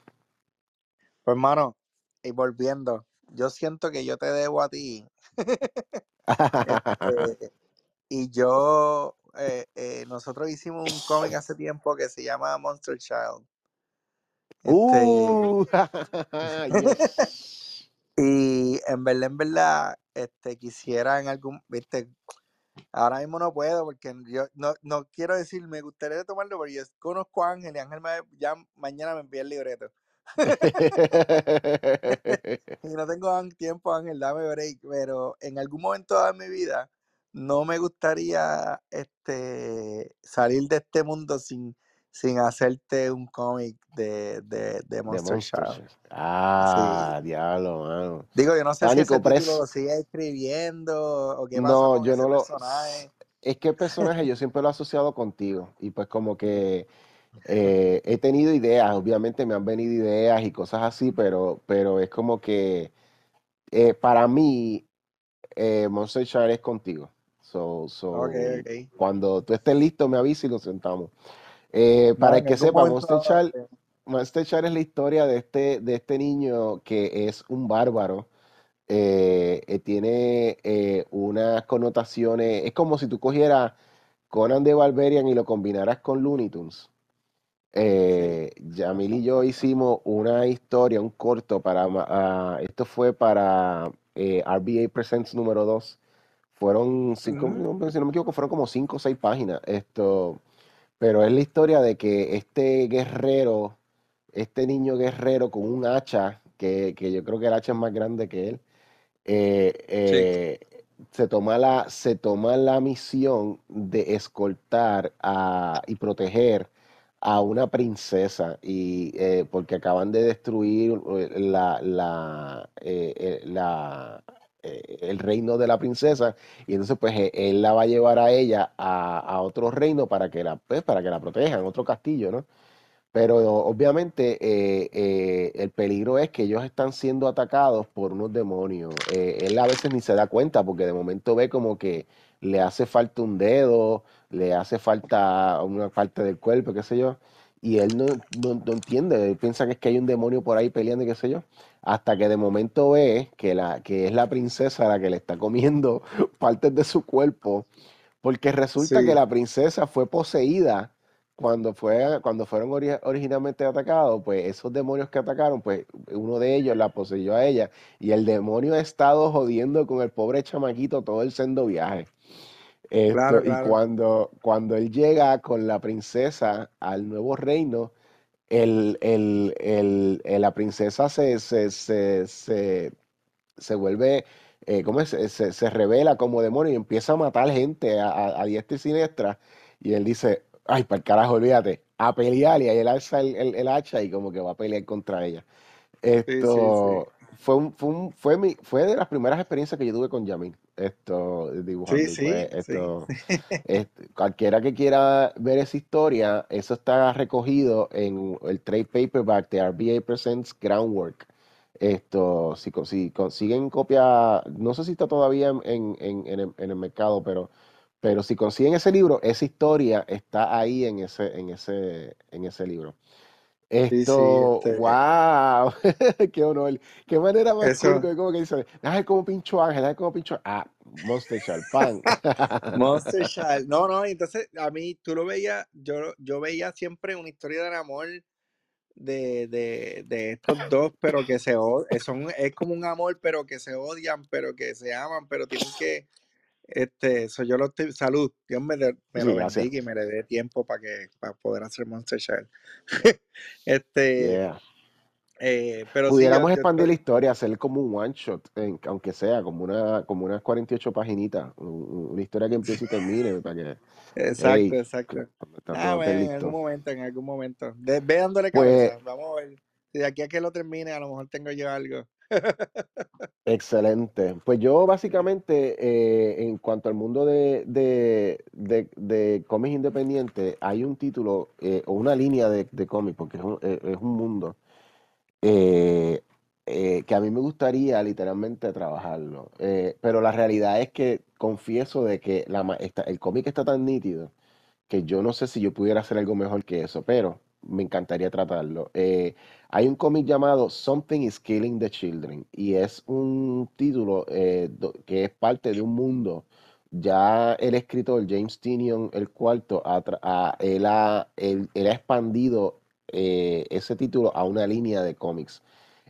Pues hermano, y volviendo, yo siento que yo te debo a ti. Este, y yo, eh, eh, nosotros hicimos un cómic hace tiempo que se llama Monster Child. Este, ¡Uh! yes. y en verdad, en verdad, este, quisiera en algún, viste, ahora mismo no puedo porque yo no, no quiero decir, me gustaría tomarlo porque yo conozco a Ángel y Ángel me, ya mañana me envía el libreto. y no tengo tiempo, Ángel, dame break, pero en algún momento de mi vida no me gustaría este salir de este mundo sin, sin hacerte un cómic de, de, de Monster Monster. Sí. Ah, diablo, mano. Digo, yo no sé si ese título Press. lo sigue escribiendo o qué pasa No, con yo ese no lo. Es que el personaje yo siempre lo he asociado contigo. Y pues como que eh, he tenido ideas, obviamente me han venido ideas y cosas así, pero, pero es como que eh, para mí eh, Monster Child es contigo. So, so, ok. cuando tú estés listo, me avisas y nos sentamos. Eh, No, para en que sepa, Monster Child, Monster Child es la historia de este, de este niño que es un bárbaro. eh, eh, tiene eh, unas connotaciones, es como si tú cogieras Conan de Barbarian y lo combinaras con Looney Tunes, eh, Yamil y yo hicimos una historia, un corto para, ah, esto fue para eh, RBA Presents número 2. Fueron cinco, si no me equivoco, fueron como cinco o seis páginas. Esto, pero es la historia de que este guerrero, este niño guerrero con un hacha, que, que yo creo que el hacha es más grande que él, eh, Sí. eh, se toma la, se toma la misión de escoltar a, y proteger a una princesa y eh, porque acaban de destruir eh, la, la, eh, eh, la, eh, el reino de la princesa y entonces pues eh, él la va a llevar a ella a, a otro reino para que la pues, para que la protejan, otro castillo, ¿no? Pero obviamente eh, eh, el peligro es que ellos están siendo atacados por unos demonios. Eh, él a veces ni se da cuenta porque de momento ve como que le hace falta un dedo, le hace falta una parte del cuerpo, qué sé yo. Y él no, no, no entiende, él piensa que es que hay un demonio por ahí peleando y qué sé yo. Hasta que de momento ve que, la, que es la princesa la que le está comiendo partes de su cuerpo. Porque resulta que la princesa fue poseída cuando, fue, cuando fueron ori- originalmente atacados, pues esos demonios que atacaron, pues uno de ellos la poseyó a ella y el demonio ha estado jodiendo con el pobre chamaquito todo el sendo viaje. Claro, y cuando, cuando él llega con la princesa al nuevo reino, el, el- el- el- la princesa se, se, se, se, se vuelve, eh, ¿cómo es? Se, se- se revela como demonio y empieza a matar gente a, a- a diestra y siniestra. Y él dice, ay, para el carajo, olvídate, a pelear. Y ahí él alza el, hacha y como que va a pelear contra ella. Sí, sí, sí. Esto fue, un, fue, un- fue, mi, fue de las primeras experiencias que yo tuve con Yamin, esto, dibujando. Sí, pues, sí. esto, este, cualquiera que quiera ver esa historia, eso está recogido en el trade paperback de RBA Presents Groundwork. Esto, si, si consiguen copia, no sé si está todavía en, en- en- en el, en el mercado, pero, pero si consiguen ese libro, esa historia está ahí en ese, en ese, en ese libro. Sí, sí, Esto, este, wow, qué honor, qué manera más cool, eso, que como que dice, déjame como pincho Ángel, déjame como pincho, ah, Monster Pan. Monster Child. No, no, entonces a mí tú lo veías, yo, yo veía siempre una historia de amor de, de, de estos dos, pero que se odian, son, es como un amor, pero que se odian, pero que se aman, pero tienen que, este, eso yo lo estoy, salud, Dios me, de- me Sí, lo gracias. bendiga y me le dé tiempo para que, para poder hacer Monster Child. este, Yeah. eh, pero sí, yo, Pudiéramos yo expandir la estoy, historia, hacer como un one shot, en- aunque sea como una, como unas 48 paginitas, un- un- una historia que empiece y termine, para que, exacto, hey, exacto. Ah, bueno, en algún momento, en algún momento. De- ve dándole Pues, cabeza. Vamos a ver. Si de aquí a que lo termine, a lo mejor tengo yo algo. Excelente. Pues yo básicamente, eh, en cuanto al mundo de, de, de, cómics independientes, hay un título eh, o una línea de, cómics, porque es un, eh, mundo eh, eh, que a mí me gustaría literalmente trabajarlo. Pero la realidad es que confieso de que el cómic está tan nítido que yo no sé si yo pudiera hacer algo mejor que eso, pero me encantaría tratarlo. Eh, hay un cómic llamado Something is Killing the Children y es un título eh, que es parte de un mundo. Ya el escritor James Tynion el cuarto, él, ha, él- él ha expandido eh, ese título a una línea de cómics.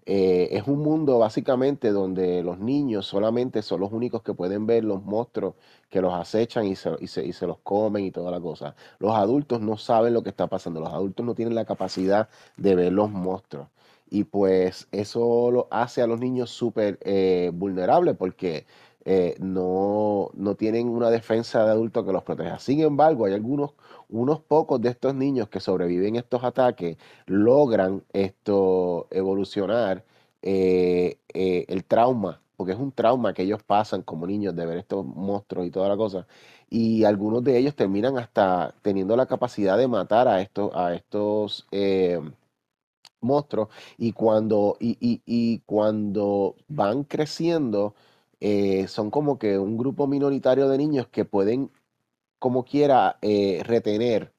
Eh, es un mundo básicamente donde los niños solamente son los únicos que pueden ver los monstruos que los acechan y se, y se, y se los comen y toda la cosa. Los adultos no saben lo que está pasando, los adultos no tienen la capacidad de ver los monstruos. Y pues eso lo hace a los niños súper eh, vulnerables porque eh, no, no tienen una defensa de adulto que los proteja. Sin embargo, hay algunos, unos pocos de estos niños que sobreviven estos ataques, logran esto evolucionar eh, eh, el trauma, porque es un trauma que ellos pasan como niños de ver estos monstruos y toda la cosa. Y algunos de ellos terminan hasta teniendo la capacidad de matar a estos, a estos eh, monstruos. Y cuando, y, y- cuando van creciendo, son como que un grupo minoritario de niños que pueden, como quiera, eh, retener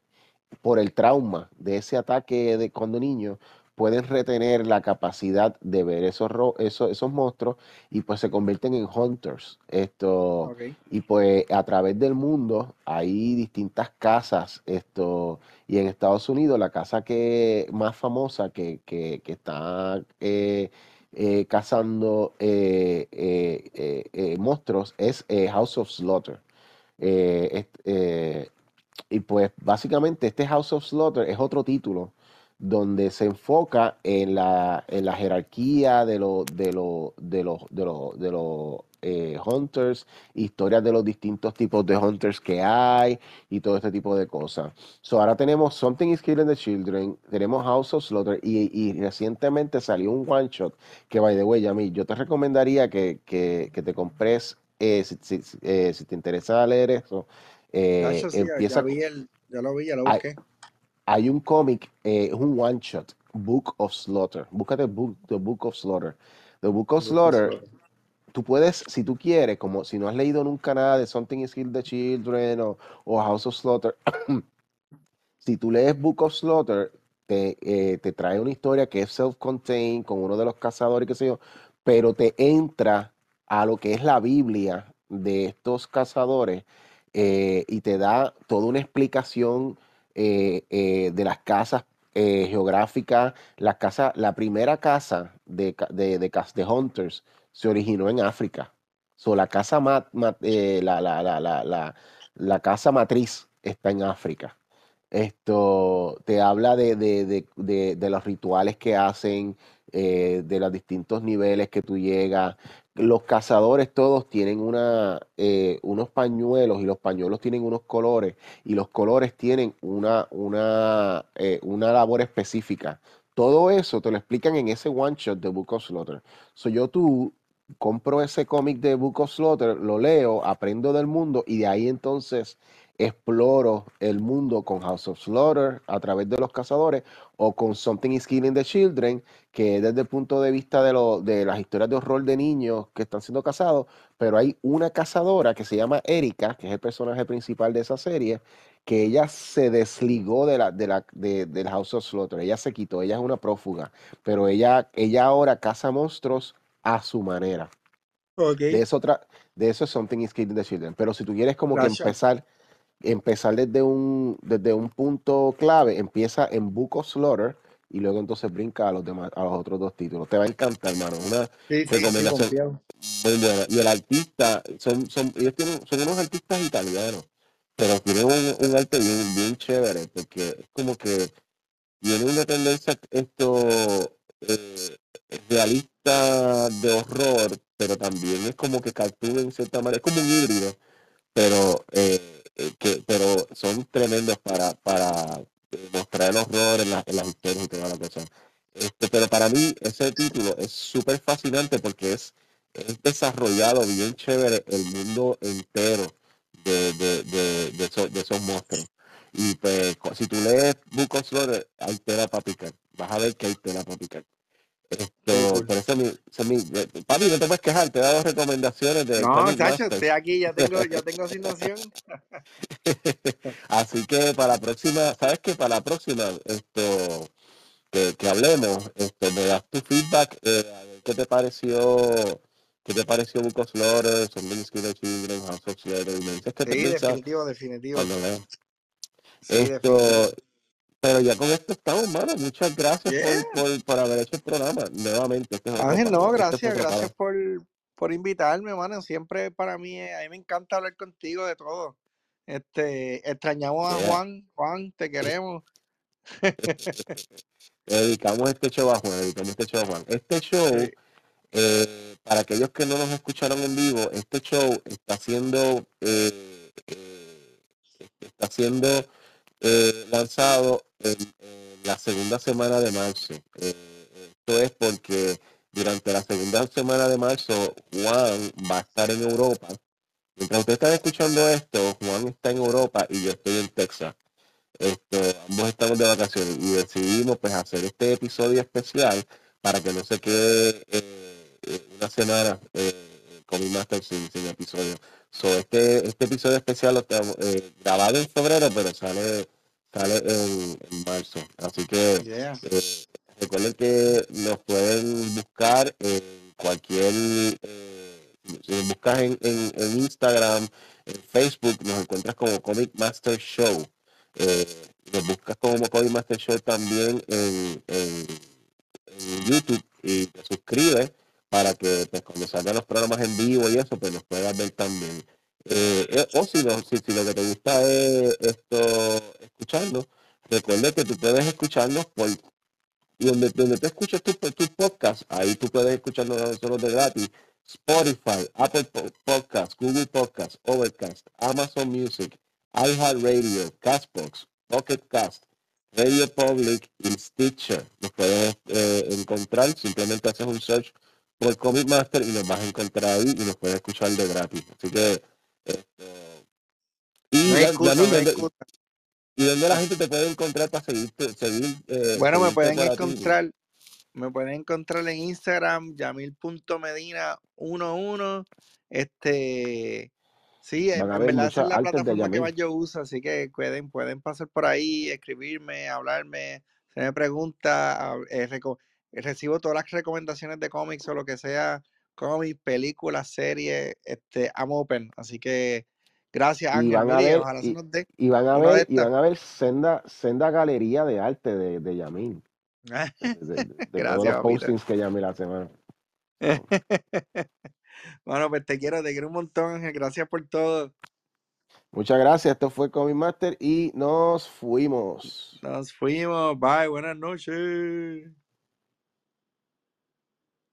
por el trauma de ese ataque de cuando niño, pueden retener la capacidad de ver esos, ro- esos, esos monstruos y pues se convierten en hunters. Esto, y pues a través del mundo hay distintas casas. Esto, y en Estados Unidos la casa que más famosa que, que, que está eh, eh, cazando eh, eh, eh, monstruos es House of Slaughter. Eh, eh, y pues básicamente este House of Slaughter es otro título donde se enfoca en la, en la jerarquía de los de los de los de los de los eh, hunters, historias de los distintos tipos de hunters que hay y todo este tipo de cosas. So ahora tenemos Something is Killing the Children, tenemos House of Slaughter y, y recientemente salió un one shot que by the way, Yami, yo te recomendaría que, que, que te compres eh, si, si- si- eh, si te interesa leer eso. eh, sí, empieza ya con- vi el, ya lo vi, ya lo hay, busqué. hay un cómic, es un one shot, Book of Slaughter. Búscate book, The Book of Slaughter. The Book of Slaughter, tú puedes, si tú quieres, como si no has leído nunca nada de Something is Kill the Children o, o House of Slaughter, si tú lees Book of Slaughter, te, eh, te trae una historia que es self-contained con uno de los cazadores, qué sé yo, pero te entra a lo que es la Biblia de estos cazadores eh, y te da toda una explicación eh, eh, de las casas geográficas. La, casa, la primera casa de, de, de, Hunters se originó en África. So, la, casa la, la, la, la casa matriz está en África. Esto te habla de, de, de, de- los rituales que hacen, eh, de los distintos niveles que tú llegas. Los cazadores todos tienen una, eh, unos pañuelos y los pañuelos tienen unos colores y los colores tienen una, una, eh, una labor específica. Todo eso te lo explican en ese one shot de Book of Slaughter. So yo tú compro ese cómic de Book of Slaughter, lo leo, aprendo del mundo y de ahí entonces exploro el mundo con House of Slaughter a través de los cazadores o con Something is Killing the Children, que es desde el punto de vista de, lo, de las historias de horror de niños que están siendo cazados, pero hay una cazadora que se llama Erika, que es el personaje principal de esa serie, que ella se desligó de la, de la, de, del House of Slaughter, ella se quitó, ella es una prófuga, pero ella, ella ahora caza monstruos a su manera. De eso, de eso es Something is Killing the Children. Pero si tú quieres como que empezar, empezar desde un, desde un punto clave, empieza en Book of Slaughter y luego entonces brinca a los demás, a los otros dos títulos. Te va a encantar, hermano. Una Sí, sí, sí, recomendación. Y el artista, son, son, ellos tienen, son unos artistas italianos, pero tienen un, un arte bien, bien chévere, porque es como que tiene una tendencia esto eh, realista de horror, pero también es como que cartoon en cierta manera, es como un híbrido, pero eh, eh, que, pero son tremendos para, para eh, mostrar el horror en, la- en las historias y toda la cosa. Este, pero para mí ese título es súper fascinante porque es, es desarrollado bien chévere el mundo entero de, de, de, de, esos, de esos monstruos. Y pues si tú lees Book of Slaughter, hay tela para picar. Vas a ver que hay tela para picar. Esto, pero eh, papi, no te puedes quejar, te he dado recomendaciones de No, chacho, estoy aquí, ya tengo, ya tengo asignación. Así que para la próxima, ¿sabes qué? Para la próxima, esto, que, que hablemos, esto, me das tu feedback, eh, a ver qué te pareció, qué te pareció Something is Killing the Children, House of te Sí, definitivo, definitivo. cuando leas. Sí, Esto, definitivo. Pero ya con esto estamos, mano. Muchas gracias Yeah. por, por, por haber hecho el programa. Nuevamente, este es Ángel, no, este es gracias, gracias por, por invitarme, mano. Siempre para mí, a mí me encanta hablar contigo de todo. Este, extrañamos a Yeah. Juan, Juan, te queremos. Dedicamos este show a Juan, dedicamos este show a Juan. Este show, Sí. eh, para aquellos que no nos escucharon en vivo, este show está siendo, eh, eh, está siendo eh, lanzado en, la segunda semana de marzo. Eh, esto es porque durante la segunda semana de marzo Juan va a estar en Europa. Mientras ustedes están escuchando esto, Juan está en Europa y yo estoy en Texas. Esto, ambos estamos de vacaciones y decidimos pues hacer este episodio especial para que no se quede eh, eh, una semana eh, con mi master sin, sin episodio. So, este, este episodio especial lo estamos eh, grabado en febrero, pero sale, sale en, en marzo. Así que Yeah. eh, Recuerden que nos pueden buscar en cualquier, eh, si nos buscas en, en- en Instagram, en Facebook, nos encuentras como Comic Master Show. Eh, nos buscas como Comic Master Show también en, en- en YouTube y te suscribes para que pues, cuando salgan los programas en vivo y eso, pues nos puedas ver también. Eh, eh, o si, no, si, si lo que te gusta es esto, escucharnos, recuerda que tú puedes escucharnos por donde, donde tú escuchas tus tu podcast, ahí tú puedes escucharnos a nosotros de gratis. Spotify, Apple Po- Podcast, Google Podcast, Overcast, Amazon Music, iHeartRadio, Castbox, Pocket Cast, Radio Public y Stitcher. Nos puedes eh, encontrar, simplemente haces un search por Comic Master y nos vas a encontrar ahí y nos puedes escuchar de gratis. Así que, esto, y, No hay ya- excusa, Yanni, no hay ¿dónde- excusa. ¿y dónde la gente te puede encontrar para seguirte, seguir? eh, Bueno, me pueden encontrar, me pueden encontrar en Instagram, yamil.medina11. Este, sí, en, verdad es la plataforma que más yo uso, así que pueden, pueden pasar por ahí, escribirme, hablarme, hacerme preguntas, a- eh, reco- eh, recibo todas las recomendaciones de cómics o lo que sea, cómics, películas, series, este, I'm open, así que gracias y Ángel, ojalá se y, nos dé y van a ver y van a ver senda senda galería de arte de, de Yamil de, de- de- de todos Gracias, los postings que Yamil hace mano. So, Bueno, pues te quiero, te quiero un montón, Ángel. Gracias por todo. muchas gracias esto fue Comic Master y nos fuimos Nos fuimos. Bye, buenas noches.